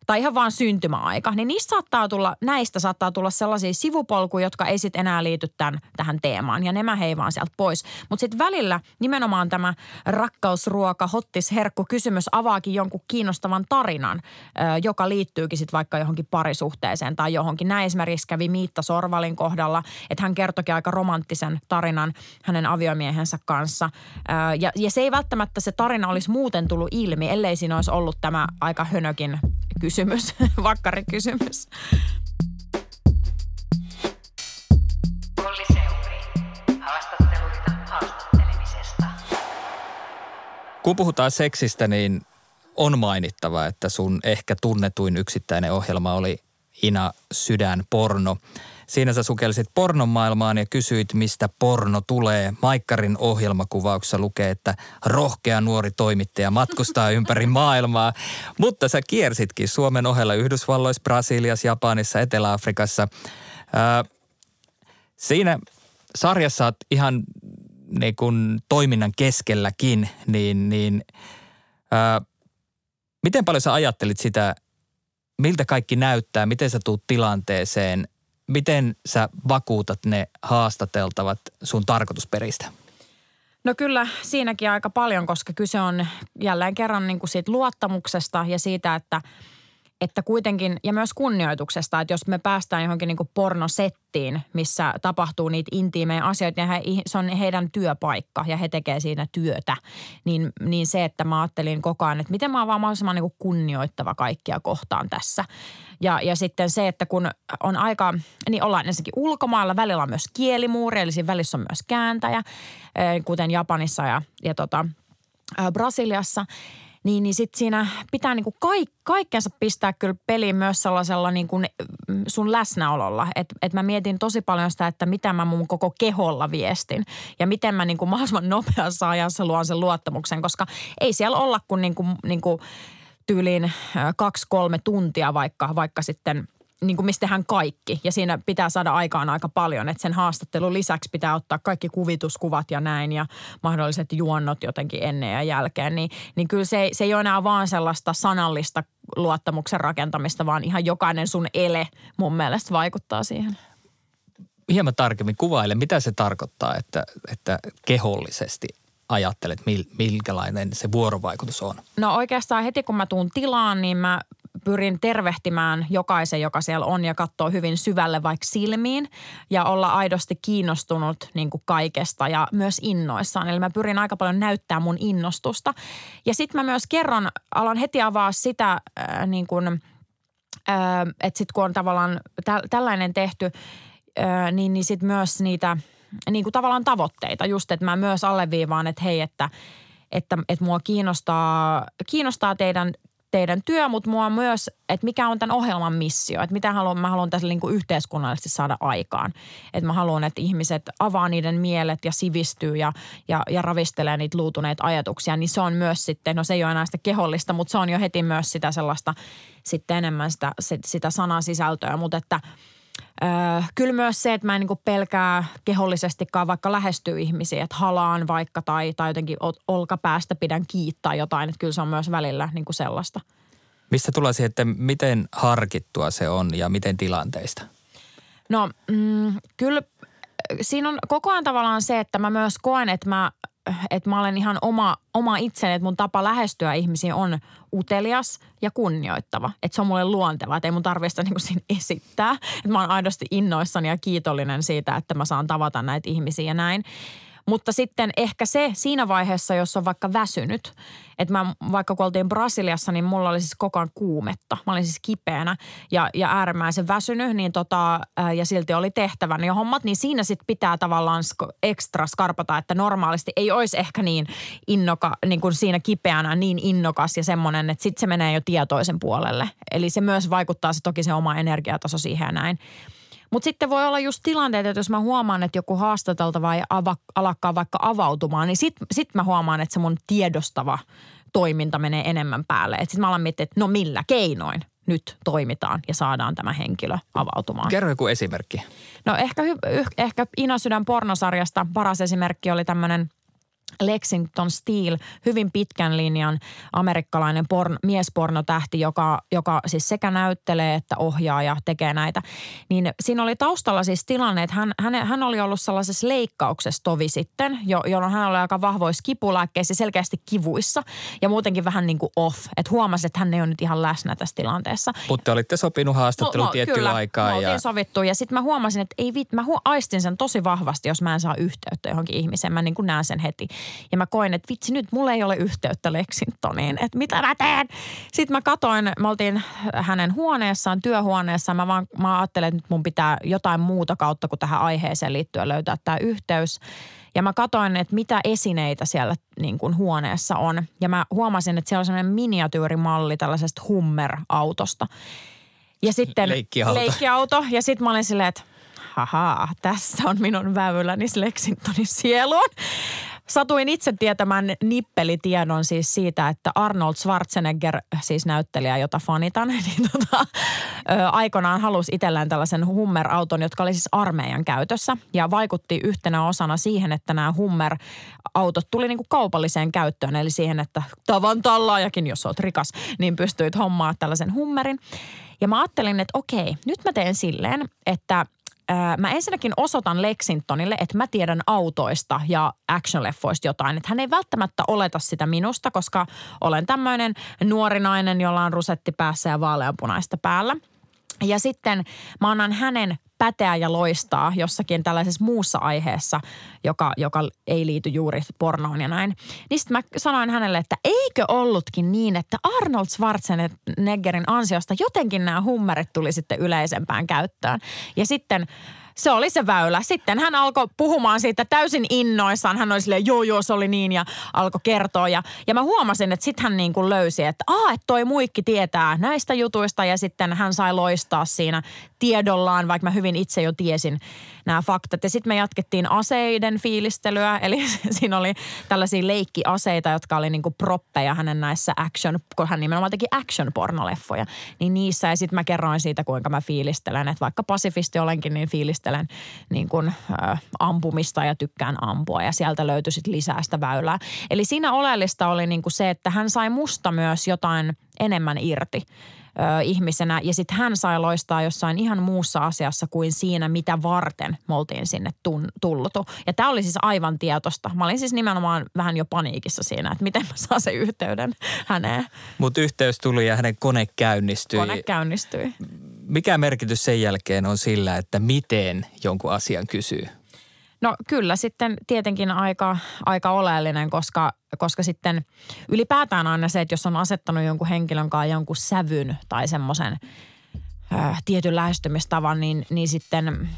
tai ihan vaan syntymäaika, niin niistä saattaa tulla, näistä saattaa tulla sellaisia sivupolkuja, jotka ei sitten enää liity tämän, tähän teemaan ja nämä heivaan sieltä pois. Mutta sitten välillä nimenomaan tämä rakkausruoka, hottisherkku kysymys avaakin jonkun kiinnostavan tarinan, joka liittyykin sitten vaikka johonkin parisuhteeseen tai johonkin. Näin esimerkiksi kävi Miitta Sorvalin kohdalla, että hän kertoikin aika romanttisen tarinan hänen aviomiehensä kanssa. Ja, ja se ei välttämättä se tarina olisi muuten tullut ilmi, ellei siinä olisi ollut tämä aika hönökin kysymys, vakkarikysymys. Kun puhutaan seksistä, niin on mainittava, että sun ehkä tunnetuin yksittäinen ohjelma oli Ina Sydän porno. Siinä sä sukelsit pornon maailmaan ja kysyit, mistä porno tulee. Maikkarin ohjelmakuvauksessa lukee, että rohkea nuori toimittaja matkustaa ympäri maailmaa. Mutta sä kiersitkin Suomen ohella Yhdysvalloissa, Brasiliassa, Japanissa, Etelä-Afrikassa. Ää, siinä sarjassa oot ihan niin kun toiminnan keskelläkin, niin, niin ää, miten paljon sä ajattelit sitä, miltä kaikki näyttää, miten sä tuut tilanteeseen – miten sä vakuutat ne haastateltavat sun tarkoitusperistä? No kyllä siinäkin aika paljon, koska kyse on jälleen kerran niin kuin siitä luottamuksesta ja siitä, että – että kuitenkin, ja myös kunnioituksesta, että jos me päästään johonkin niin kuin pornosettiin, missä tapahtuu niitä intiimejä asioita, ja he, se on heidän työpaikka ja he tekee siinä työtä, niin, niin se, että mä ajattelin koko ajan, että miten mä oon vaan mahdollisimman niin kuin kunnioittava kaikkia kohtaan tässä. Ja, ja sitten se, että kun on aika, niin ollaan ensinnäkin ulkomailla, välillä on myös kielimuuri, eli siinä välissä on myös kääntäjä, kuten Japanissa ja, ja tota, Brasiliassa – niin, niin sitten siinä pitää niinku kaik, kaikkensa pistää kyllä peliin myös sellaisella niinku sun läsnäololla. Että et mä mietin tosi paljon sitä, että mitä mä mun koko keholla viestin ja miten mä niinku mahdollisimman nopeassa ajassa luon sen luottamuksen, koska ei siellä olla kuin niinku, niinku tyyliin kaksi-kolme tuntia vaikka, vaikka sitten – niin kuin mistä hän kaikki. Ja siinä pitää saada aikaan aika paljon, että sen haastattelun lisäksi pitää ottaa kaikki kuvituskuvat ja näin ja mahdolliset juonnot jotenkin ennen ja jälkeen. Niin, niin kyllä se, se ei ole enää vaan sellaista sanallista luottamuksen rakentamista, vaan ihan jokainen sun ele mun mielestä vaikuttaa siihen. Hieman tarkemmin kuvaile, mitä se tarkoittaa, että, että kehollisesti ajattelet, minkälainen se vuorovaikutus on? No oikeastaan heti kun mä tuun tilaan, niin mä pyrin tervehtimään jokaisen, joka siellä on ja katsoo hyvin syvälle vaikka silmiin ja olla aidosti kiinnostunut niin kuin kaikesta ja myös innoissaan. Eli mä pyrin aika paljon näyttää mun innostusta. Ja sitten mä myös kerron, alan heti avaa sitä äh, niin kuin, äh, että sitten kun on tavallaan tä- tällainen tehty, äh, niin, niin sitten myös niitä niin kuin tavallaan tavoitteita. Just, että mä myös alleviivaan, että hei, että että, että mua kiinnostaa, kiinnostaa teidän teidän työ, mutta mua myös, että mikä on tämän ohjelman missio, että mitä haluan, mä haluan tässä niin kuin yhteiskunnallisesti saada aikaan. Että mä haluan, että ihmiset avaa niiden mielet ja sivistyy ja, ja, ja ravistelee niitä luutuneita ajatuksia, niin se on myös sitten, no se ei ole enää sitä kehollista, mutta se on jo heti myös sitä sellaista sitten enemmän sitä, sitä sanasisältöä, mutta että – Öö, kyllä myös se, että mä en niin pelkää kehollisestikaan vaikka lähestyy ihmisiä, että halaan vaikka tai, tai jotenkin olkapäästä pidän kiittää jotain, että kyllä se on myös välillä niin kuin sellaista. Mistä tulee siihen, että miten harkittua se on ja miten tilanteista? No mm, kyllä siinä on koko ajan tavallaan se, että mä myös koen, että mä että mä olen ihan oma, oma itseni, että mun tapa lähestyä ihmisiä on utelias ja kunnioittava. Että se on mulle luonteva, että ei mun tarvitse niin siinä esittää. Että mä oon aidosti innoissani ja kiitollinen siitä, että mä saan tavata näitä ihmisiä ja näin. Mutta sitten ehkä se siinä vaiheessa, jos on vaikka väsynyt, että mä vaikka kun oltiin Brasiliassa, niin mulla oli siis koko ajan kuumetta. Mä olin siis kipeänä ja, ja äärimmäisen väsynyt niin tota, ää, ja silti oli tehtävä jo hommat, niin siinä sitten pitää tavallaan ekstra skarpata, että normaalisti ei olisi ehkä niin innoka, niin kuin siinä kipeänä niin innokas ja semmoinen, että sitten se menee jo tietoisen puolelle. Eli se myös vaikuttaa se toki se oma energiataso siihen ja näin. Mutta sitten voi olla just tilanteet, että jos mä huomaan, että joku haastateltava ei ava, alakkaa vaikka avautumaan, niin sitten sit mä huomaan, että se mun tiedostava toiminta menee enemmän päälle. Että sitten mä alan miettiä, että no millä keinoin nyt toimitaan ja saadaan tämä henkilö avautumaan. Kerro joku esimerkki. No ehkä, ehkä Ina Sydän pornosarjasta paras esimerkki oli tämmöinen – Lexington Steel, hyvin pitkän linjan amerikkalainen porn, miespornotähti, joka, joka siis sekä näyttelee että ohjaa ja tekee näitä. Niin siinä oli taustalla siis tilanne, että hän, hän, hän oli ollut sellaisessa leikkauksessa tovi sitten, jo, jolloin hän oli aika vahvoissa kipulääkkeissä selkeästi kivuissa ja muutenkin vähän niin kuin off. Että huomasi, että hän ei ole nyt ihan läsnä tässä tilanteessa. Mutta olitte sopinut haastattelu no, no, tiettyä kyllä, aikaa. Me ja... sovittu ja sitten mä huomasin, että ei vit, mä hu- aistin sen tosi vahvasti, jos mä en saa yhteyttä johonkin ihmiseen. Mä niin kuin näen sen heti. Ja mä koin, että vitsi nyt mulla ei ole yhteyttä Lexingtoniin, että mitä mä teen. Sitten mä katoin, me oltiin hänen huoneessaan, työhuoneessa. Mä vaan mä ajattelin, että nyt mun pitää jotain muuta kautta kuin tähän aiheeseen liittyen löytää tämä yhteys. Ja mä katoin, että mitä esineitä siellä niin kuin huoneessa on. Ja mä huomasin, että siellä on sellainen miniatyyrimalli tällaisesta Hummer-autosta. Ja sitten leikkiauto. leikkiauto. Ja sitten mä olin silleen, että haha, tässä on minun väyläni Lexingtonin sieluun satuin itse tietämään nippelitiedon siis siitä, että Arnold Schwarzenegger, siis näyttelijä, jota fanitan, niin tota, aikanaan halusi itselleen tällaisen Hummer-auton, jotka oli siis armeijan käytössä. Ja vaikutti yhtenä osana siihen, että nämä Hummer-autot tuli niinku kaupalliseen käyttöön. Eli siihen, että tavan tallaajakin, jos oot rikas, niin pystyit hommaa tällaisen Hummerin. Ja mä ajattelin, että okei, nyt mä teen silleen, että – mä ensinnäkin osoitan Lexingtonille, että mä tiedän autoista ja actionleffoista jotain. Että hän ei välttämättä oleta sitä minusta, koska olen tämmöinen nuori nainen, jolla on rusetti päässä ja vaaleanpunaista päällä. Ja sitten mä annan hänen päteä ja loistaa jossakin tällaisessa muussa aiheessa, joka, joka ei liity juuri pornoon ja näin. Niin sitten mä sanoin hänelle, että eikö ollutkin niin, että Arnold Schwarzeneggerin ansiosta jotenkin nämä hummerit tuli sitten yleisempään käyttöön. Ja sitten se oli se väylä. Sitten hän alkoi puhumaan siitä täysin innoissaan. Hän oli silleen, joo joo se oli niin ja alkoi kertoa. Ja, ja mä huomasin, että sitten hän niin kuin löysi, että aa, että toi muikki tietää näistä jutuista. Ja sitten hän sai loistaa siinä tiedollaan, vaikka mä hyvin itse jo tiesin nämä faktat. Ja sitten me jatkettiin aseiden fiilistelyä. Eli siinä oli tällaisia leikkiaseita, jotka oli niin kuin proppeja hänen näissä action, kun hän nimenomaan teki action-pornoleffoja. Niin niissä ja sitten mä kerroin siitä, kuinka mä fiilistelen. Että vaikka pasifisti olenkin, niin fiilistelen niin kuin, ä, ampumista ja tykkään ampua ja sieltä löytyi sitten lisää sitä väylää. Eli siinä oleellista oli niin kuin se, että hän sai musta myös jotain enemmän irti ö, ihmisenä ja sitten hän sai loistaa jossain ihan muussa asiassa kuin siinä, mitä varten me oltiin sinne tun, tullutu. Ja tämä oli siis aivan tietosta. Mä olin siis nimenomaan vähän jo paniikissa siinä, että miten mä saan sen yhteyden häneen. Mutta yhteys tuli ja hänen kone käynnistyi. Kone käynnistyi mikä merkitys sen jälkeen on sillä, että miten jonkun asian kysyy? No kyllä sitten tietenkin aika, aika oleellinen, koska, koska sitten ylipäätään aina se, että jos on asettanut jonkun henkilön kanssa jonkun sävyn tai semmoisen äh, tietyn lähestymistavan, niin, niin sitten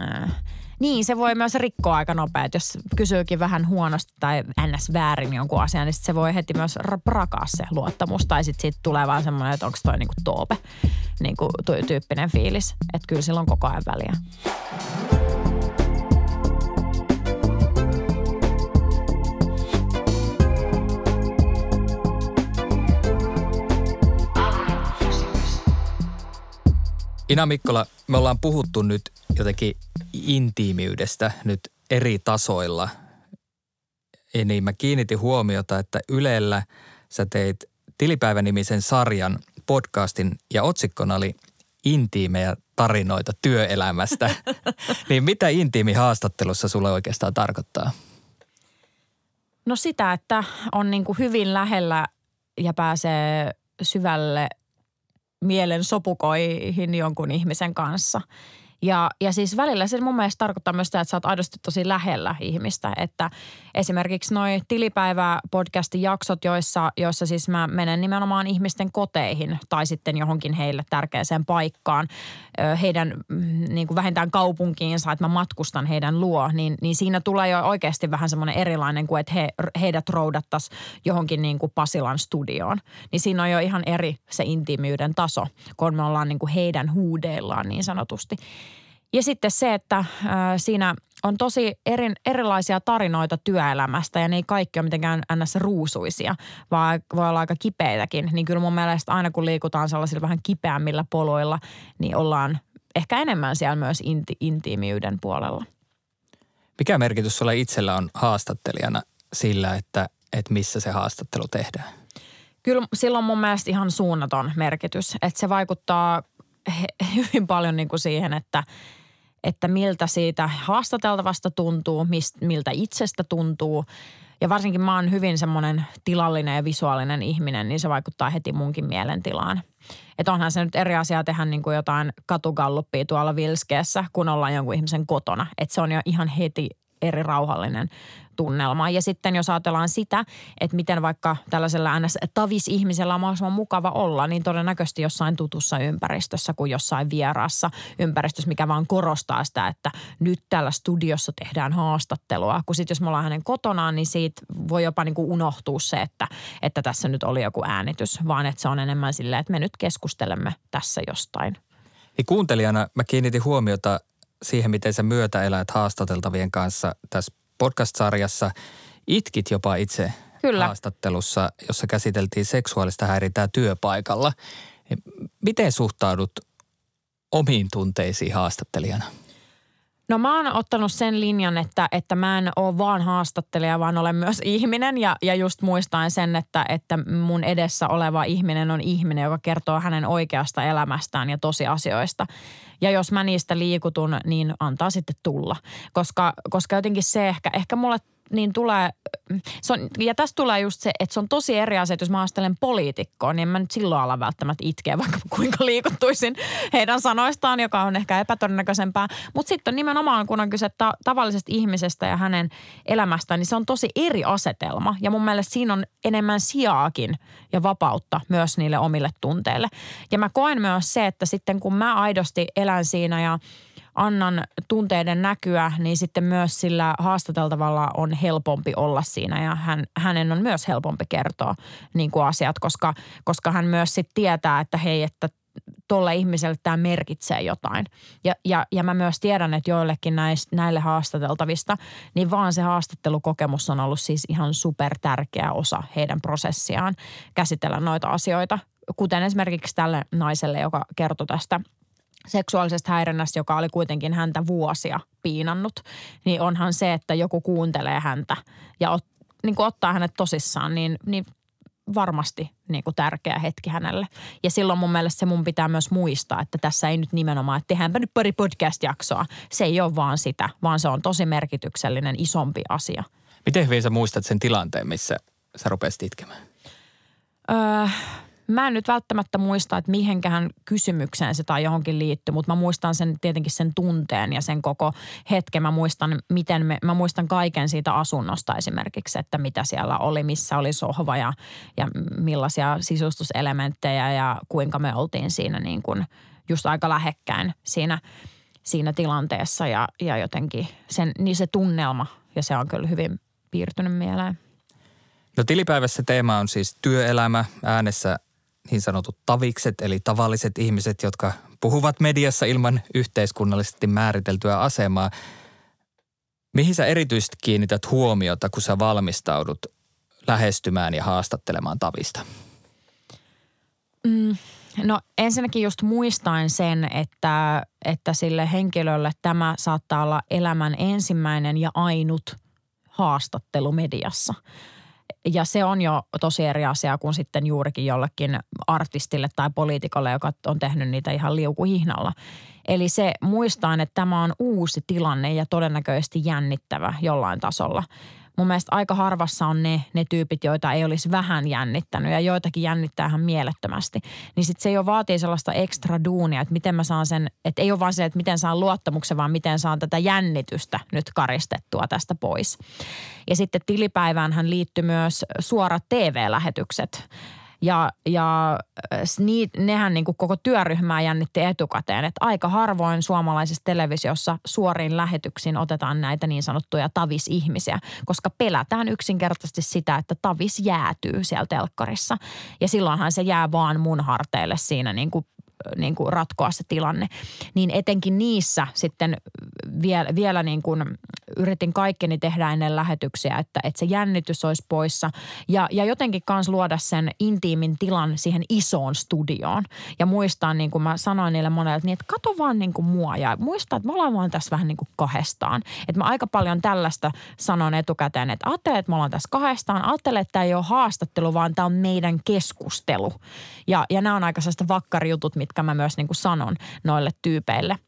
äh, niin, se voi myös rikkoa aika nopeasti. Jos kysyykin vähän huonosti tai ns. väärin jonkun asian, niin se voi heti myös rakaa se luottamus. Tai sitten siitä tulee vaan semmoinen, että onko toi niinku toope niinku tyyppinen fiilis. Että kyllä sillä on koko ajan väliä. Ina Mikkola, me ollaan puhuttu nyt jotenkin intiimiydestä nyt eri tasoilla. Ja niin mä kiinnitin huomiota, että Ylellä sä teit tilipäivänimisen sarjan podcastin ja otsikkona oli intiimejä tarinoita työelämästä. niin mitä intiimi haastattelussa sulle oikeastaan tarkoittaa? No sitä, että on niin kuin hyvin lähellä ja pääsee syvälle mielen sopukoihin jonkun ihmisen kanssa – Ja, ja siis välillä se mun mielestä tarkoittaa myös sitä, että sä oot aidosti tosi lähellä ihmistä. Että esimerkiksi noi tilipäivä-podcastin jaksot, joissa, joissa siis mä menen nimenomaan ihmisten koteihin tai sitten johonkin heille tärkeäseen paikkaan, heidän mm, niin kuin vähintään kaupunkiinsa, että mä matkustan heidän luo, niin, niin siinä tulee jo oikeasti vähän semmoinen erilainen kuin, että he, heidät roudattas johonkin niin kuin Pasilan studioon. Niin siinä on jo ihan eri se intiimiyden taso, kun me ollaan niin kuin heidän huudeillaan niin sanotusti. Ja sitten se, että siinä on tosi eri, erilaisia tarinoita työelämästä ja ne ei kaikki ole mitenkään ns. ruusuisia, vaan voi olla aika kipeitäkin. Niin kyllä mun mielestä aina kun liikutaan sellaisilla vähän kipeämmillä poloilla, niin ollaan ehkä enemmän siellä myös inti, intiimiyden puolella. Mikä merkitys sulla itsellä on haastattelijana sillä, että, että missä se haastattelu tehdään? Kyllä sillä on mun mielestä ihan suunnaton merkitys. Että se vaikuttaa hyvin paljon niin kuin siihen, että – että miltä siitä haastateltavasta tuntuu, mist, miltä itsestä tuntuu. Ja varsinkin mä oon hyvin semmoinen tilallinen ja visuaalinen ihminen, niin se vaikuttaa heti munkin mielentilaan. Että onhan se nyt eri asia tehdä niin kuin jotain katugalluppia tuolla Vilskeessä, kun ollaan jonkun ihmisen kotona. Että se on jo ihan heti eri rauhallinen tunnelma. Ja sitten jos ajatellaan sitä, että miten vaikka tällaisella ns. tavis-ihmisellä on mahdollisimman mukava olla, niin todennäköisesti jossain tutussa ympäristössä kuin jossain vieraassa ympäristössä, mikä vaan korostaa sitä, että nyt täällä studiossa tehdään haastattelua. Kun sitten jos me ollaan hänen kotonaan, niin siitä voi jopa niin kuin unohtua se, että, että tässä nyt oli joku äänitys, vaan että se on enemmän silleen, että me nyt keskustelemme tässä jostain. Ja kuuntelijana mä kiinnitin huomiota siihen, miten sä myötäelät haastateltavien kanssa tässä podcast-sarjassa. Itkit jopa itse Kyllä. haastattelussa, jossa käsiteltiin seksuaalista häirintää työpaikalla. Miten suhtaudut omiin tunteisiin haastattelijana? No mä oon ottanut sen linjan, että, että mä en ole vaan haastattelija, vaan olen myös ihminen. Ja, ja just muistaen sen, että, että mun edessä oleva ihminen on ihminen, joka kertoo hänen oikeasta elämästään ja tosiasioista. Ja jos mä niistä liikutun, niin antaa sitten tulla. Koska, koska jotenkin se ehkä, ehkä mulle niin tulee, se on, ja tästä tulee just se, että se on tosi eri asia, että jos mä haastelen poliitikkoa, niin en mä nyt silloin ala välttämättä itkeä, vaikka kuinka liikuttuisin heidän sanoistaan, joka on ehkä epätodennäköisempää. Mutta sitten on nimenomaan, kun on kyse ta- tavallisesta ihmisestä ja hänen elämästään, niin se on tosi eri asetelma. Ja mun mielestä siinä on enemmän sijaakin ja vapautta myös niille omille tunteille. Ja mä koen myös se, että sitten kun mä aidosti elän siinä ja – annan tunteiden näkyä, niin sitten myös sillä haastateltavalla on helpompi olla siinä ja hän, hänen on myös helpompi kertoa niin kuin asiat, koska, koska hän myös sitten tietää, että hei, että tuolle ihmiselle tämä merkitsee jotain. Ja, ja, ja mä myös tiedän, että joillekin näistä, näille haastateltavista, niin vaan se haastattelukokemus on ollut siis ihan super tärkeä osa heidän prosessiaan käsitellä noita asioita. Kuten esimerkiksi tälle naiselle, joka kertoi tästä – seksuaalisesta häirinnästä, joka oli kuitenkin häntä vuosia piinannut, niin onhan se, että joku kuuntelee häntä ja ot, niin kuin ottaa hänet tosissaan, niin, niin varmasti niin kuin tärkeä hetki hänelle. Ja silloin mun mielestä se mun pitää myös muistaa, että tässä ei nyt nimenomaan, että tehdäänpä nyt pari podcast-jaksoa. Se ei ole vaan sitä, vaan se on tosi merkityksellinen, isompi asia. Miten hyvin sä muistat sen tilanteen, missä sä rupesit itkemään? Öö, Mä en nyt välttämättä muista, että mihinkään kysymykseen se tai johonkin liittyy, mutta mä muistan sen tietenkin sen tunteen ja sen koko hetken. Mä muistan, miten me, mä muistan kaiken siitä asunnosta esimerkiksi, että mitä siellä oli, missä oli sohva ja, ja millaisia sisustuselementtejä ja kuinka me oltiin siinä niin kuin just aika lähekkäin siinä, siinä tilanteessa ja, ja jotenkin sen, niin se tunnelma ja se on kyllä hyvin piirtynyt mieleen. No tilipäivässä teema on siis työelämä. Äänessä niin sanotut tavikset, eli tavalliset ihmiset, jotka puhuvat mediassa ilman yhteiskunnallisesti määriteltyä asemaa. Mihin sä erityisesti kiinnität huomiota, kun sä valmistaudut lähestymään ja haastattelemaan tavista? Mm, no ensinnäkin just muistaen sen, että, että sille henkilölle tämä saattaa olla elämän ensimmäinen ja ainut haastattelu mediassa – ja se on jo tosi eri asia kuin sitten juurikin jollekin artistille tai poliitikolle, joka on tehnyt niitä ihan liukuhihnalla. Eli se muistaan, että tämä on uusi tilanne ja todennäköisesti jännittävä jollain tasolla. Mun mielestä aika harvassa on ne, ne tyypit, joita ei olisi vähän jännittänyt ja joitakin jännittää ihan mielettömästi. Niin sitten se jo vaatii sellaista ekstra duunia, että miten mä saan sen, että ei ole vaan se, että miten saan luottamuksen, vaan miten saan tätä jännitystä nyt karistettua tästä pois. Ja sitten tilipäivään hän liittyy myös suorat TV-lähetykset ja, ja niin, nehän niin kuin koko työryhmää jännitti etukäteen, että aika harvoin suomalaisessa televisiossa suoriin lähetyksiin otetaan näitä niin sanottuja tavisihmisiä, koska pelätään yksinkertaisesti sitä, että tavis jäätyy siellä telkkarissa. Ja silloinhan se jää vaan mun harteille siinä niin kuin niin kuin ratkoa se tilanne. Niin etenkin niissä sitten vielä, vielä niin kuin yritin kaikkeni tehdä ennen lähetyksiä, että, että se jännitys olisi poissa. Ja, ja jotenkin kanssa luoda sen intiimin tilan siihen isoon studioon. Ja muistaa, niin kuin mä sanoin niille monelle, niin että kato vaan niin kuin mua ja muista, että me ollaan vaan tässä vähän niin kuin kahdestaan. Että mä aika paljon tällaista sanon etukäteen, että ajattele, että me ollaan tässä kahdestaan. Ajattele, että tämä ei ole haastattelu, vaan tämä on meidän keskustelu. Ja, ja nämä on aika sellaista vakkarijutut, mitkä mä myös niin kuin sanon noille tyypeille.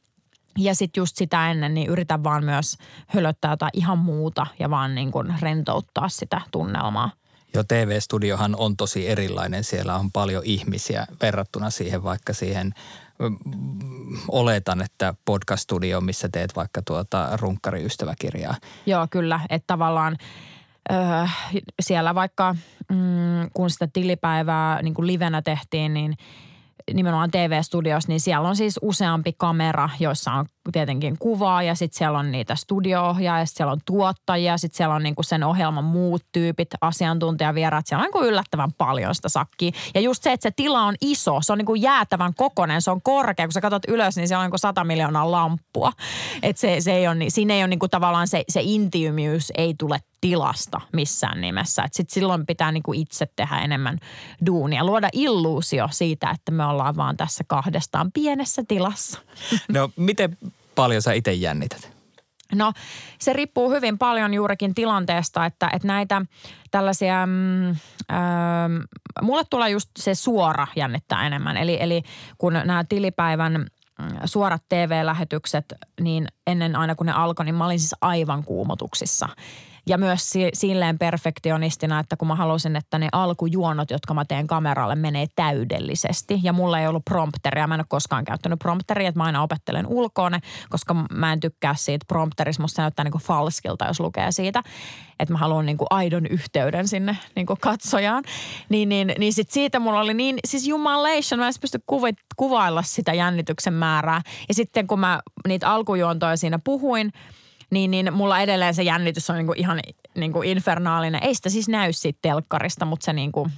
Ja sitten just sitä ennen, niin yritän vaan myös hölöttää jotain ihan muuta ja vaan niin kuin rentouttaa sitä tunnelmaa. Jo TV-studiohan on tosi erilainen. Siellä on paljon ihmisiä verrattuna siihen vaikka siihen mm, oletan, että podcast-studio, missä teet vaikka tuota runkkariystäväkirjaa. Joo, kyllä. Että tavallaan öö, siellä vaikka mm, kun sitä tilipäivää niin kuin livenä tehtiin, niin – nimenomaan TV-studios, niin siellä on siis useampi kamera, joissa on tietenkin kuvaa ja sitten siellä on niitä studio-ohjaajia, siellä on tuottajia, sitten siellä on niinku sen ohjelman muut tyypit, asiantuntijavieraat, siellä on niinku yllättävän paljon sitä sakkia. Ja just se, että se tila on iso, se on niinku jäätävän kokonen, se on korkea, kun sä katsot ylös, niin siellä on niinku 100 miljoonaa lamppua. Että se, se ei ole, siinä ei ole niinku tavallaan se, se intiimiys ei tule tilasta missään nimessä. Et sit silloin pitää niinku itse tehdä enemmän duunia, luoda illuusio siitä, että me ollaan vaan tässä kahdestaan pienessä tilassa. No miten paljon sä itse jännität? No se riippuu hyvin paljon juurikin tilanteesta, että, että näitä tällaisia, mm, äh, mulle tulee just se suora jännittää enemmän. Eli, eli kun nämä tilipäivän mm, suorat TV-lähetykset, niin ennen aina kun ne alkoi, niin mä olin siis aivan kuumotuksissa. Ja myös silleen perfektionistina, että kun mä halusin, että ne alkujuonot, jotka mä teen kameralle, menee täydellisesti. Ja mulla ei ollut prompteria. Mä en ole koskaan käyttänyt prompteria, että mä aina opettelen ulkoa ne, koska mä en tykkää siitä prompterista. Musta se näyttää niin kuin falskilta, jos lukee siitä. Että mä haluan niin kuin aidon yhteyden sinne niin kuin katsojaan. Niin, niin, niin sit siitä mulla oli niin, siis jumalation, mä en pysty kuvailla sitä jännityksen määrää. Ja sitten kun mä niitä alkujuontoja siinä puhuin – niin, niin mulla edelleen se jännitys on niinku ihan niinku infernaalinen. Ei sitä siis näy siitä telkkarista, mutta se niinku,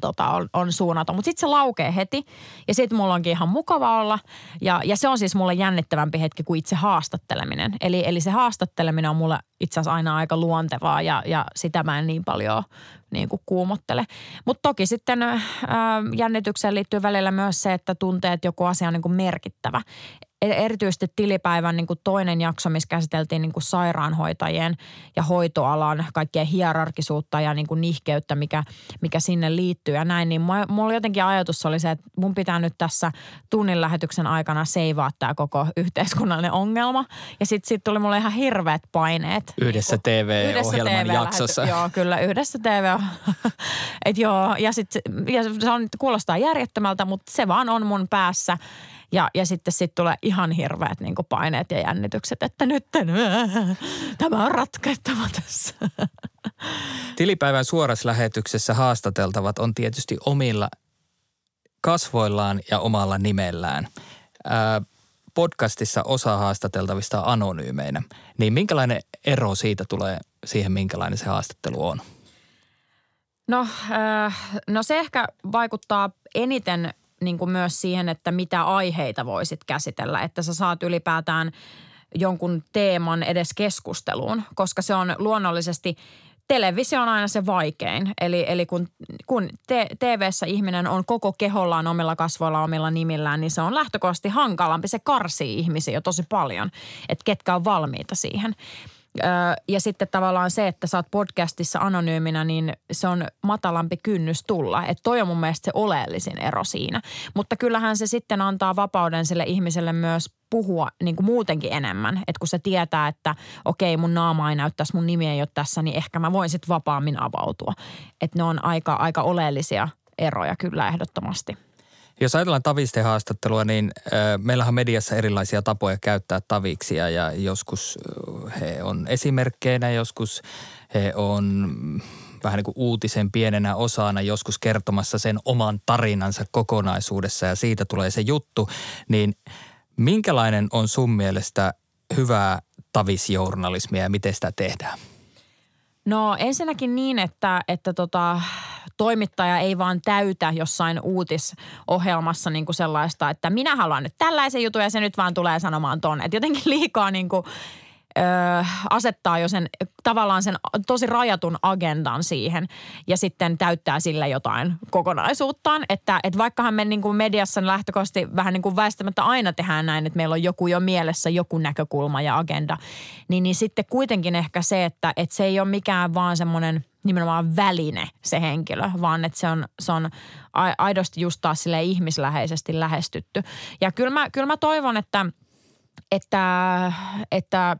tota, on, on suunnaton. Mutta sitten se laukee heti ja sitten mulla onkin ihan mukava olla. Ja, ja se on siis mulle jännittävämpi hetki kuin itse haastatteleminen. Eli, eli se haastatteleminen on mulle itse asiassa aina aika luontevaa ja, ja sitä mä en niin paljon niin kuin kuumottele. Mutta toki sitten ää, jännitykseen liittyy välillä myös se, että tuntee, että joku asia on niin kuin merkittävä. E-, erityisesti tilipäivän niin kuin toinen jakso, missä käsiteltiin niin kuin sairaanhoitajien ja hoitoalan kaikkea hierarkisuutta ja niin kuin nihkeyttä, mikä, mikä sinne liittyy ja näin. Niin mulla jotenkin ajatus oli se, että mun pitää nyt tässä tunnin lähetyksen aikana seivaa tämä koko yhteiskunnallinen ongelma. Ja sitten sit tuli mulle ihan hirveät paineet. Yhdessä TV-ohjelman TV jaksossa. Joo, kyllä yhdessä TV. Et joo, ja sitten ja se on, kuulostaa järjettömältä, mutta se vaan on mun päässä. Ja, ja sitten sit tulee ihan hirveät niin paineet ja jännitykset, että nyt tämä on ratkaittava tässä. Tilipäivän suorassa lähetyksessä haastateltavat on tietysti omilla kasvoillaan ja omalla nimellään. Ää, podcastissa osa haastateltavista on anonyymeinä. Niin minkälainen ero siitä tulee siihen, minkälainen se haastattelu on? No, äh, no se ehkä vaikuttaa eniten niin kuin myös siihen, että mitä aiheita voisit käsitellä, että sä saat ylipäätään jonkun teeman edes keskusteluun, koska se on luonnollisesti televisio on aina se vaikein. Eli, eli kun, kun te, TV-ssä ihminen on koko kehollaan omilla kasvoilla, omilla nimillään, niin se on lähtökohtaisesti hankalampi. Se karsii ihmisiä jo tosi paljon, että ketkä on valmiita siihen. Ja sitten tavallaan se, että sä oot podcastissa anonyyminä, niin se on matalampi kynnys tulla. Että toi on mun mielestä se oleellisin ero siinä. Mutta kyllähän se sitten antaa vapauden sille ihmiselle myös puhua niin kuin muutenkin enemmän. Että kun se tietää, että okei mun naama ei näyttäisi, mun nimi ei ole tässä, niin ehkä mä voin sitten vapaammin avautua. Että ne on aika, aika oleellisia eroja kyllä ehdottomasti. Jos ajatellaan tavisten haastattelua, niin äh, meillähän on mediassa erilaisia tapoja käyttää taviksia ja joskus he on esimerkkeinä, joskus he on vähän niin kuin uutisen pienenä osana, joskus kertomassa sen oman tarinansa kokonaisuudessa ja siitä tulee se juttu. Niin minkälainen on sun mielestä hyvää tavisjournalismia ja miten sitä tehdään? No ensinnäkin niin, että, että tota, toimittaja ei vaan täytä jossain uutisohjelmassa niin kuin sellaista, että minä haluan nyt tällaisen jutun ja se nyt vaan tulee sanomaan ton. Että jotenkin liikaa niin kuin ö, asettaa jo sen tavallaan sen tosi rajatun agendan siihen ja sitten täyttää sille jotain kokonaisuuttaan. Että, että vaikkahan me niin kuin mediassa lähtökohtaisesti vähän niin kuin väistämättä aina tehdään näin, että meillä on joku jo mielessä joku näkökulma ja agenda, niin, niin sitten kuitenkin ehkä se, että, että se ei ole mikään vaan semmoinen nimenomaan väline se henkilö, vaan että se on, se on aidosti just taas sille ihmisläheisesti lähestytty. Ja kyllä mä, kyllä mä toivon, että – että, että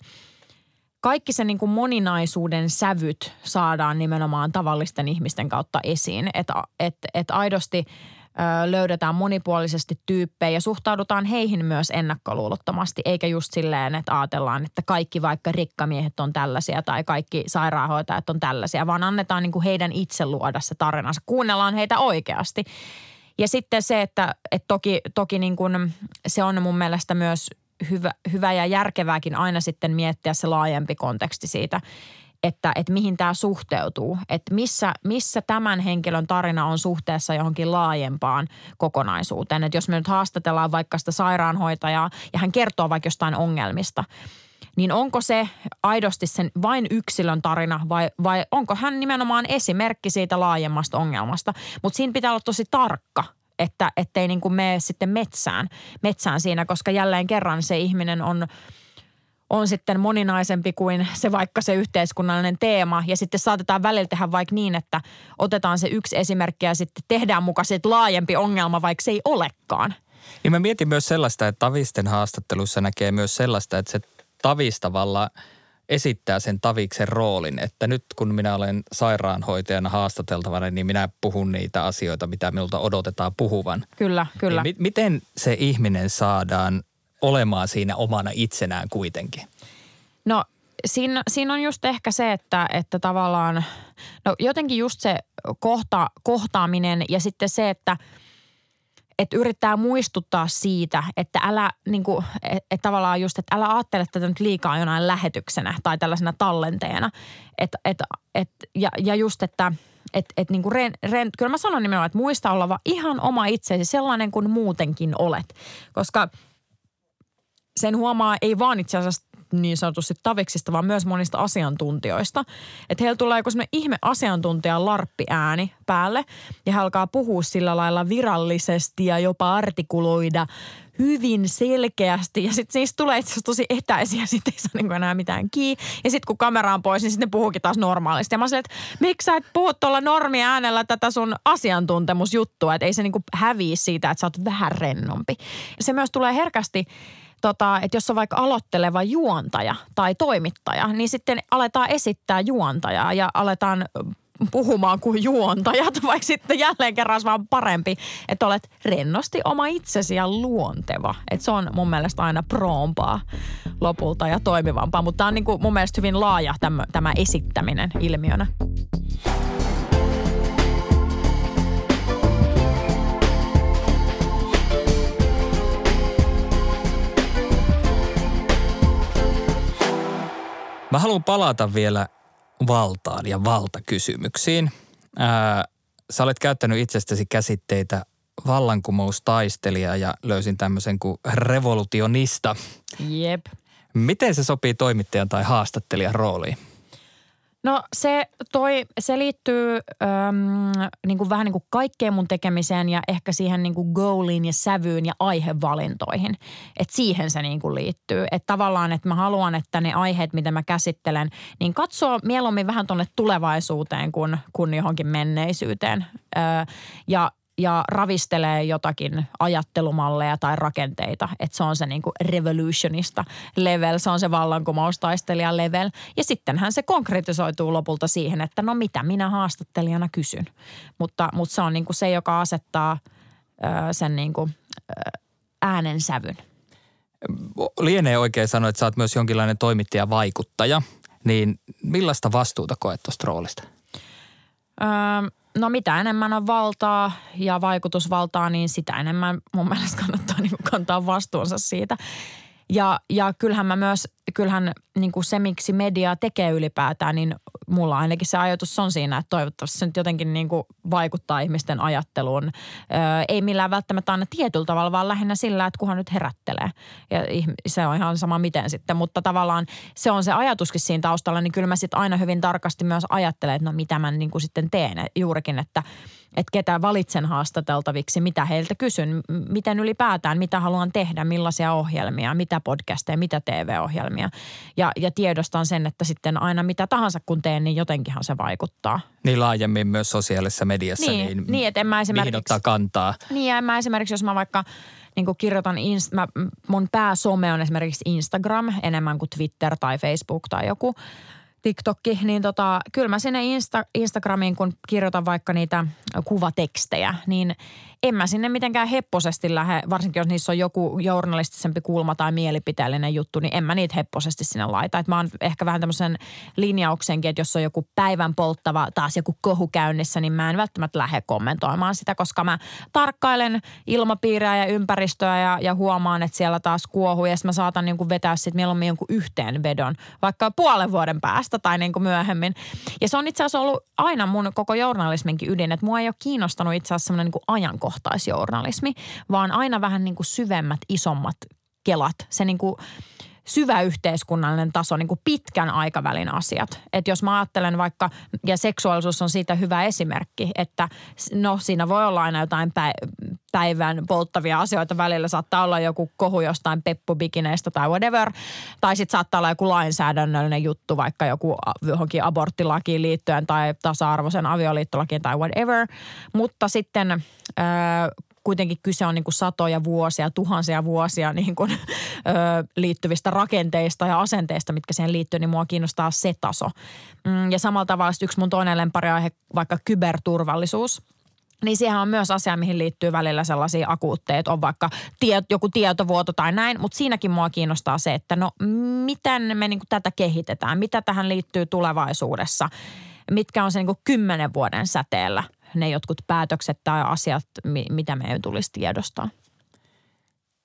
kaikki se niin kuin moninaisuuden sävyt saadaan nimenomaan tavallisten ihmisten kautta esiin. Että et, et aidosti ö, löydetään monipuolisesti tyyppejä ja suhtaudutaan heihin myös ennakkoluulottomasti, eikä just silleen, että ajatellaan, että kaikki vaikka rikkamiehet on tällaisia tai kaikki sairaanhoitajat on tällaisia, vaan annetaan niin kuin heidän itse luoda se tarinansa. Kuunnellaan heitä oikeasti. Ja sitten se, että, että toki, toki niin kuin se on mun mielestä myös hyvä, hyvä ja järkevääkin aina sitten miettiä se laajempi konteksti siitä, että, että mihin tämä suhteutuu. Että missä, missä tämän henkilön tarina on suhteessa johonkin laajempaan kokonaisuuteen. Että jos me nyt haastatellaan vaikka sitä sairaanhoitajaa ja hän kertoo vaikka jostain ongelmista, niin onko se aidosti sen vain yksilön tarina vai, vai onko hän nimenomaan esimerkki siitä laajemmasta ongelmasta. Mutta siinä pitää olla tosi tarkka, että ettei niin kuin mene sitten metsään, metsään siinä, koska jälleen kerran se ihminen on on sitten moninaisempi kuin se vaikka se yhteiskunnallinen teema. Ja sitten saatetaan välillä tehdä vaikka niin, että otetaan se yksi esimerkki ja sitten tehdään mukaan laajempi ongelma, vaikka se ei olekaan. Niin mä mietin myös sellaista, että Tavisten haastattelussa näkee myös sellaista, että se Tavistavalla – esittää sen taviksen roolin, että nyt kun minä olen sairaanhoitajana haastateltavana, niin minä puhun niitä asioita, mitä minulta odotetaan puhuvan. Kyllä, kyllä. Niin mi- miten se ihminen saadaan olemaan siinä omana itsenään kuitenkin? No siinä, siinä on just ehkä se, että, että tavallaan, no jotenkin just se kohta, kohtaaminen ja sitten se, että – että yrittää muistuttaa siitä, että älä niin kuin, et, et tavallaan just, että älä ajattele tätä nyt liikaa jonain lähetyksenä tai tällaisena tallenteena. Et, et, et, ja, ja just, että et, et niin kuin ren, ren, kyllä mä sanon nimenomaan, että muista olla vaan ihan oma itsesi, sellainen kuin muutenkin olet. Koska sen huomaa ei vaan itse asiassa niin sanotusti taviksista, vaan myös monista asiantuntijoista. Että heillä tulee joku semmoinen ihme asiantuntijan larppiääni päälle ja he alkaa puhua sillä lailla virallisesti ja jopa artikuloida hyvin selkeästi. Ja sitten niistä tulee itse asiassa tosi etäisiä, sitten ei saa niin enää mitään kiinni. Ja sitten kun kamera on pois, niin sitten puhuukin taas normaalisti. Ja mä sanoin, että miksi sä et puhu tuolla normiäänellä tätä sun asiantuntemusjuttua, että ei se niin häviä siitä, että sä oot vähän rennompi. Se myös tulee herkästi tota, että jos on vaikka aloitteleva juontaja tai toimittaja, niin sitten aletaan esittää juontajaa ja aletaan puhumaan kuin juontajat, vaikka sitten jälleen kerran vaan parempi, että olet rennosti oma itsesi ja luonteva. Että se on mun mielestä aina proompaa lopulta ja toimivampaa, mutta tämä on niin kuin mun mielestä hyvin laaja tämä, tämä esittäminen ilmiönä. Mä haluan palata vielä valtaan ja valtakysymyksiin. Ää, sä olet käyttänyt itsestäsi käsitteitä vallankumoustaistelija ja löysin tämmöisen kuin revolutionista. Jep. Miten se sopii toimittajan tai haastattelijan rooliin? No se, toi, se liittyy äm, niin kuin vähän niin kuin kaikkeen mun tekemiseen ja ehkä siihen niin kuin goaliin ja sävyyn ja aihevalintoihin. Et siihen se niin kuin liittyy. Että tavallaan, että mä haluan, että ne aiheet, mitä mä käsittelen, niin katsoo mieluummin vähän tuonne tulevaisuuteen kuin, kuin johonkin menneisyyteen. Ja ja ravistelee jotakin ajattelumalleja tai rakenteita. Että se on se niinku revolutionista level, se on se vallankumoustaistelija level. Ja sittenhän se konkretisoituu lopulta siihen, että no mitä minä haastattelijana kysyn. Mutta, mutta se on niinku se, joka asettaa ö, sen niinku, ö, äänensävyn. Lienee oikein sanoa, että sä oot myös jonkinlainen toimittaja-vaikuttaja. Niin millaista vastuuta koet tuosta roolista? Öö, no mitä enemmän on valtaa ja vaikutusvaltaa, niin sitä enemmän mun mielestä kannattaa niin kantaa vastuunsa siitä. Ja, ja kyllähän mä myös, kyllähän niin kuin se, miksi media tekee ylipäätään, niin mulla ainakin se ajatus on siinä, että toivottavasti se nyt jotenkin niin kuin vaikuttaa ihmisten ajatteluun. Öö, ei millään välttämättä aina tietyllä tavalla, vaan lähinnä sillä, että kuhan nyt herättelee. Ja se on ihan sama miten sitten, mutta tavallaan se on se ajatuskin siinä taustalla, niin kyllä mä sitten aina hyvin tarkasti myös ajattelen, että no mitä mä niin kuin sitten teen. Juurikin, että – että ketä valitsen haastateltaviksi, mitä heiltä kysyn, miten ylipäätään, mitä haluan tehdä, millaisia ohjelmia, mitä podcasteja, mitä TV-ohjelmia. Ja, ja tiedostan sen, että sitten aina mitä tahansa kun teen, niin jotenkinhan se vaikuttaa. Niin laajemmin myös sosiaalisessa mediassa, niin, niin, niin että en mä esimerkiksi, mihin ottaa kantaa. Niin ja en mä esimerkiksi, jos mä vaikka niin kuin kirjoitan, mä, mun pääsome on esimerkiksi Instagram enemmän kuin Twitter tai Facebook tai joku – TikTokki, niin tota, kyllä mä sinne Insta, Instagramiin, kun kirjoitan vaikka niitä kuvatekstejä, niin en mä sinne mitenkään hepposesti lähde, varsinkin jos niissä on joku journalistisempi kulma tai mielipiteellinen juttu, niin en mä niitä hepposesti sinne laita. Et mä oon ehkä vähän tämmöisen linjauksenkin, että jos on joku päivän polttava, taas joku kohu käynnissä, niin mä en välttämättä lähde kommentoimaan sitä, koska mä tarkkailen ilmapiiriä ja ympäristöä ja, ja huomaan, että siellä taas kuohuu ja mä saatan niin kuin vetää sitten mieluummin jonkun yhteenvedon, vaikka puolen vuoden päästä tai niin kuin myöhemmin. Ja se on itse asiassa ollut aina mun koko journalisminkin ydin, että mua ei ole kiinnostanut itse asiassa semmoinen niin ajankohta ajankohtaisjournalismi, vaan aina vähän niin kuin syvemmät, isommat kelat. Se niin kuin syvä yhteiskunnallinen taso, niin kuin pitkän aikavälin asiat. Että jos mä ajattelen vaikka, ja seksuaalisuus on siitä hyvä esimerkki, että no siinä voi olla aina jotain päivän polttavia asioita välillä. Saattaa olla joku kohu jostain peppubikineistä tai whatever. Tai sitten saattaa olla joku lainsäädännöllinen juttu, vaikka joku johonkin aborttilakiin liittyen tai tasa-arvoisen avioliittolakiin tai whatever. Mutta sitten kuitenkin kyse on niin kuin satoja vuosia, tuhansia vuosia niin kuin, ö, liittyvistä rakenteista ja asenteista, mitkä siihen liittyy, niin mua kiinnostaa se taso. Mm, ja samalla tavalla yksi mun toinen aihe, vaikka kyberturvallisuus – niin siihen on myös asia, mihin liittyy välillä sellaisia akuutteja, että on vaikka tie, joku tietovuoto tai näin, mutta siinäkin mua kiinnostaa se, että no miten me niin tätä kehitetään, mitä tähän liittyy tulevaisuudessa, mitkä on se niin kuin kymmenen vuoden säteellä ne jotkut päätökset tai asiat, mitä meidän tulisi tiedostaa.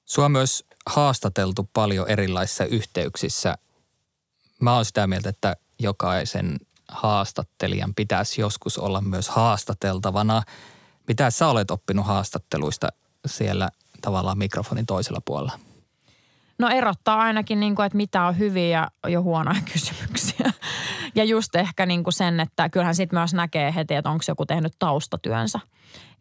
Sua on myös haastateltu paljon erilaisissa yhteyksissä. Mä oon sitä mieltä, että jokaisen haastattelijan pitäisi joskus olla myös haastateltavana. Mitä sä olet oppinut haastatteluista siellä tavallaan mikrofonin toisella puolella? No erottaa ainakin, niin kuin, että mitä on hyviä ja huonoja kysymyksiä. Ja just ehkä niin kuin sen, että kyllähän sitten myös näkee heti, että onko joku tehnyt taustatyönsä –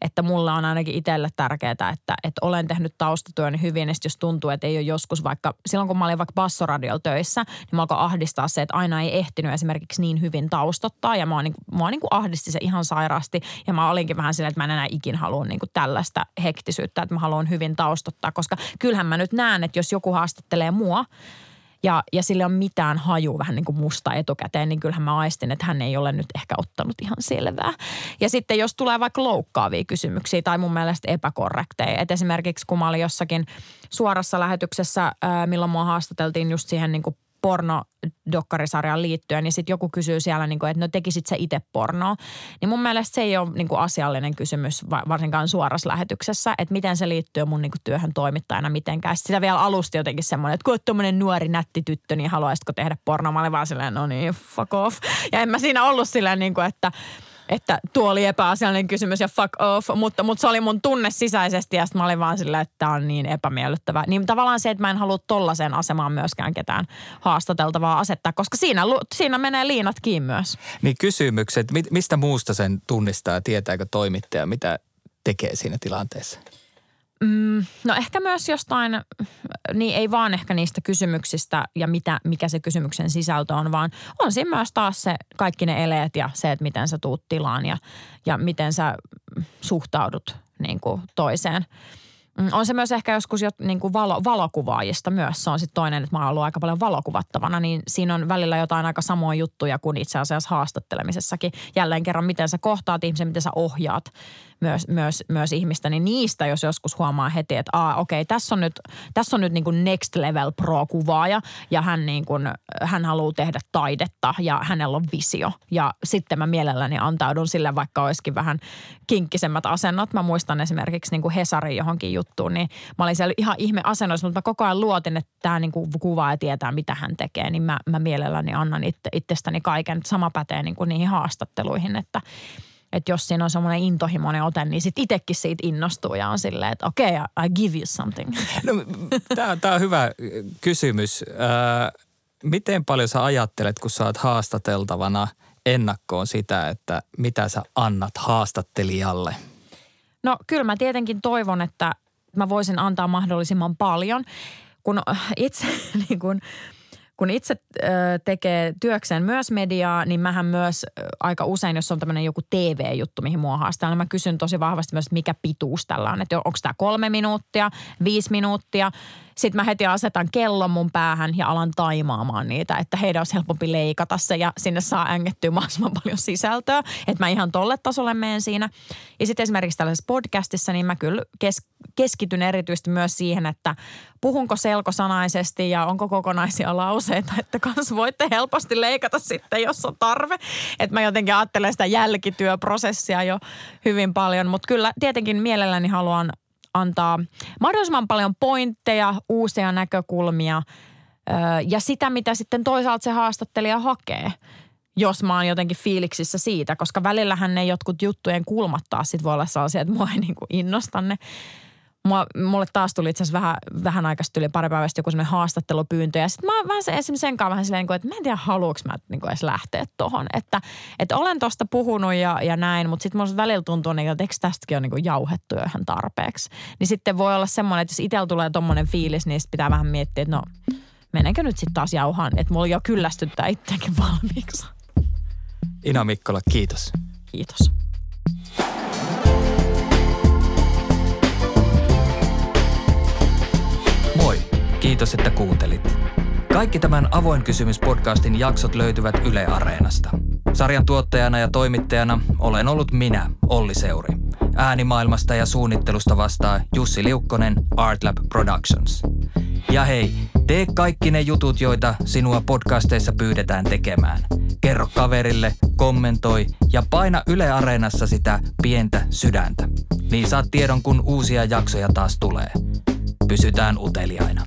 että mulla on ainakin itselle tärkeää, että, että olen tehnyt taustatyön hyvin ja jos tuntuu, että ei ole joskus vaikka, silloin kun mä olin vaikka bassoradiolla töissä, niin mä alkoi ahdistaa se, että aina ei ehtinyt esimerkiksi niin hyvin taustottaa ja mua, niin, mua niin kuin ahdisti se ihan sairaasti. Ja mä olinkin vähän silleen, että mä en enää ikin halua niin kuin tällaista hektisyyttä, että mä haluan hyvin taustottaa, koska kyllähän mä nyt näen, että jos joku haastattelee mua, ja, ja sillä on mitään haju vähän niin kuin musta etukäteen, niin kyllähän mä aistin, että hän ei ole nyt ehkä ottanut ihan selvää. Ja sitten jos tulee vaikka loukkaavia kysymyksiä tai mun mielestä epäkorrekteja, että esimerkiksi kun mä olin jossakin suorassa lähetyksessä, milloin mua haastateltiin just siihen niin kuin pornodokkarisarjaan liittyen, niin sitten joku kysyy siellä, niin kuin, että no tekisit se itse pornoa. Niin mun mielestä se ei ole niin kuin asiallinen kysymys, varsinkaan suorassa lähetyksessä, että miten se liittyy mun niin kuin työhön toimittajana mitenkään. Sitten sitä vielä alusti jotenkin semmoinen, että kun olet tuommoinen nuori nätti tyttö, niin haluaisitko tehdä pornoa? Mä olin vaan silleen, no niin, fuck off. Ja en mä siinä ollut silleen, niin kuin, että että tuo oli epäasiallinen kysymys ja fuck off, mutta, mutta se oli mun tunne sisäisesti ja sitten mä olin vaan silleen, että tämä on niin epämiellyttävä. Niin tavallaan se, että mä en halua tollaiseen asemaan myöskään ketään haastateltavaa asettaa, koska siinä, siinä menee liinat kiinni myös. Niin kysymykset, mistä muusta sen tunnistaa tietääkö toimittaja, mitä tekee siinä tilanteessa? Mm, no ehkä myös jostain, niin ei vaan ehkä niistä kysymyksistä ja mitä, mikä se kysymyksen sisältö on, vaan on siinä myös taas se kaikki ne eleet ja se, että miten sä tuut tilaan ja, ja miten sä suhtaudut niin kuin toiseen. Mm, on se myös ehkä joskus jo niin kuin valo, valokuvaajista myös. Se on sitten toinen, että mä oon ollut aika paljon valokuvattavana, niin siinä on välillä jotain aika samoja juttuja kuin itse asiassa haastattelemisessakin. Jälleen kerran, miten sä kohtaat ihmisen, miten sä ohjaat myös, myös, myös ihmistä, niin niistä jos joskus huomaa heti, että aa okei, okay, tässä on nyt, tässä on nyt niin kuin next level pro-kuvaaja ja hän, niin kuin, hän haluaa tehdä taidetta ja hänellä on visio. Ja sitten mä mielelläni antaudun sille, vaikka olisikin vähän kinkkisemmät asennot. Mä muistan esimerkiksi niin kuin Hesarin johonkin juttuun, niin mä olin siellä ihan ihme asennoissa, mutta mä koko ajan luotin, että tämä niin kuin kuvaaja tietää, mitä hän tekee, niin mä, mä mielelläni annan itse, itsestäni kaiken. Sama pätee niin kuin niihin haastatteluihin, että että jos siinä on semmoinen intohimoinen ote, niin sitten itsekin siitä innostuu ja on silleen, että okei, okay, I give you something. No, tämä on hyvä kysymys. Äh, miten paljon sä ajattelet, kun sä oot haastateltavana ennakkoon sitä, että mitä sä annat haastattelijalle? No kyllä mä tietenkin toivon, että mä voisin antaa mahdollisimman paljon, kun itse niin kun, kun itse tekee työkseen myös mediaa, niin mähän myös aika usein, jos on tämmöinen joku TV-juttu, mihin mua haastaa, niin mä kysyn tosi vahvasti myös, mikä pituus tällä on. Että onko tämä kolme minuuttia, viisi minuuttia – sitten mä heti asetan kellon mun päähän ja alan taimaamaan niitä, että heidän olisi helpompi leikata se ja sinne saa ängettyä mahdollisimman paljon sisältöä. Että mä ihan tolle tasolle menen siinä. Ja sitten esimerkiksi tällaisessa podcastissa, niin mä kyllä kes- keskityn erityisesti myös siihen, että puhunko selkosanaisesti ja onko kokonaisia lauseita, että kans voitte helposti leikata sitten, jos on tarve. Että mä jotenkin ajattelen sitä jälkityöprosessia jo hyvin paljon, mutta kyllä tietenkin mielelläni haluan antaa mahdollisimman paljon pointteja, uusia näkökulmia ja sitä, mitä sitten toisaalta se haastattelija hakee jos mä oon jotenkin fiiliksissä siitä, koska välillähän ne jotkut juttujen kulmat taas sit voi olla sellaisia, että mua ei niinku innosta ne Mua, mulle taas tuli itse asiassa vähän, vähän aikaisesti tuli pari päivästä joku semmoinen haastattelupyyntö. Ja sitten mä vähän se, esimerkiksi sen kanssa vähän silleen, että mä en tiedä haluuks mä niin edes lähteä tohon. Että, että olen tosta puhunut ja, ja näin, mutta sitten musta välillä tuntuu, niin, että eikö tästäkin ole niin jauhettu jo ihan tarpeeksi. Niin sitten voi olla semmoinen, että jos itsellä tulee tommonen fiilis, niin sitten pitää vähän miettiä, että no menenkö nyt sitten taas jauhaan, että mulla jo kyllästyttää itseäkin valmiiksi. Ina Mikkola, kiitos. Kiitos. Kiitos, että kuuntelit. Kaikki tämän Avoin kysymys-podcastin jaksot löytyvät Yle Areenasta. Sarjan tuottajana ja toimittajana olen ollut minä, Olli Seuri. Äänimaailmasta ja suunnittelusta vastaa Jussi Liukkonen, Artlab Productions. Ja hei, tee kaikki ne jutut, joita sinua podcasteissa pyydetään tekemään. Kerro kaverille, kommentoi ja paina Yle Areenassa sitä pientä sydäntä. Niin saat tiedon, kun uusia jaksoja taas tulee. Pysytään uteliaina.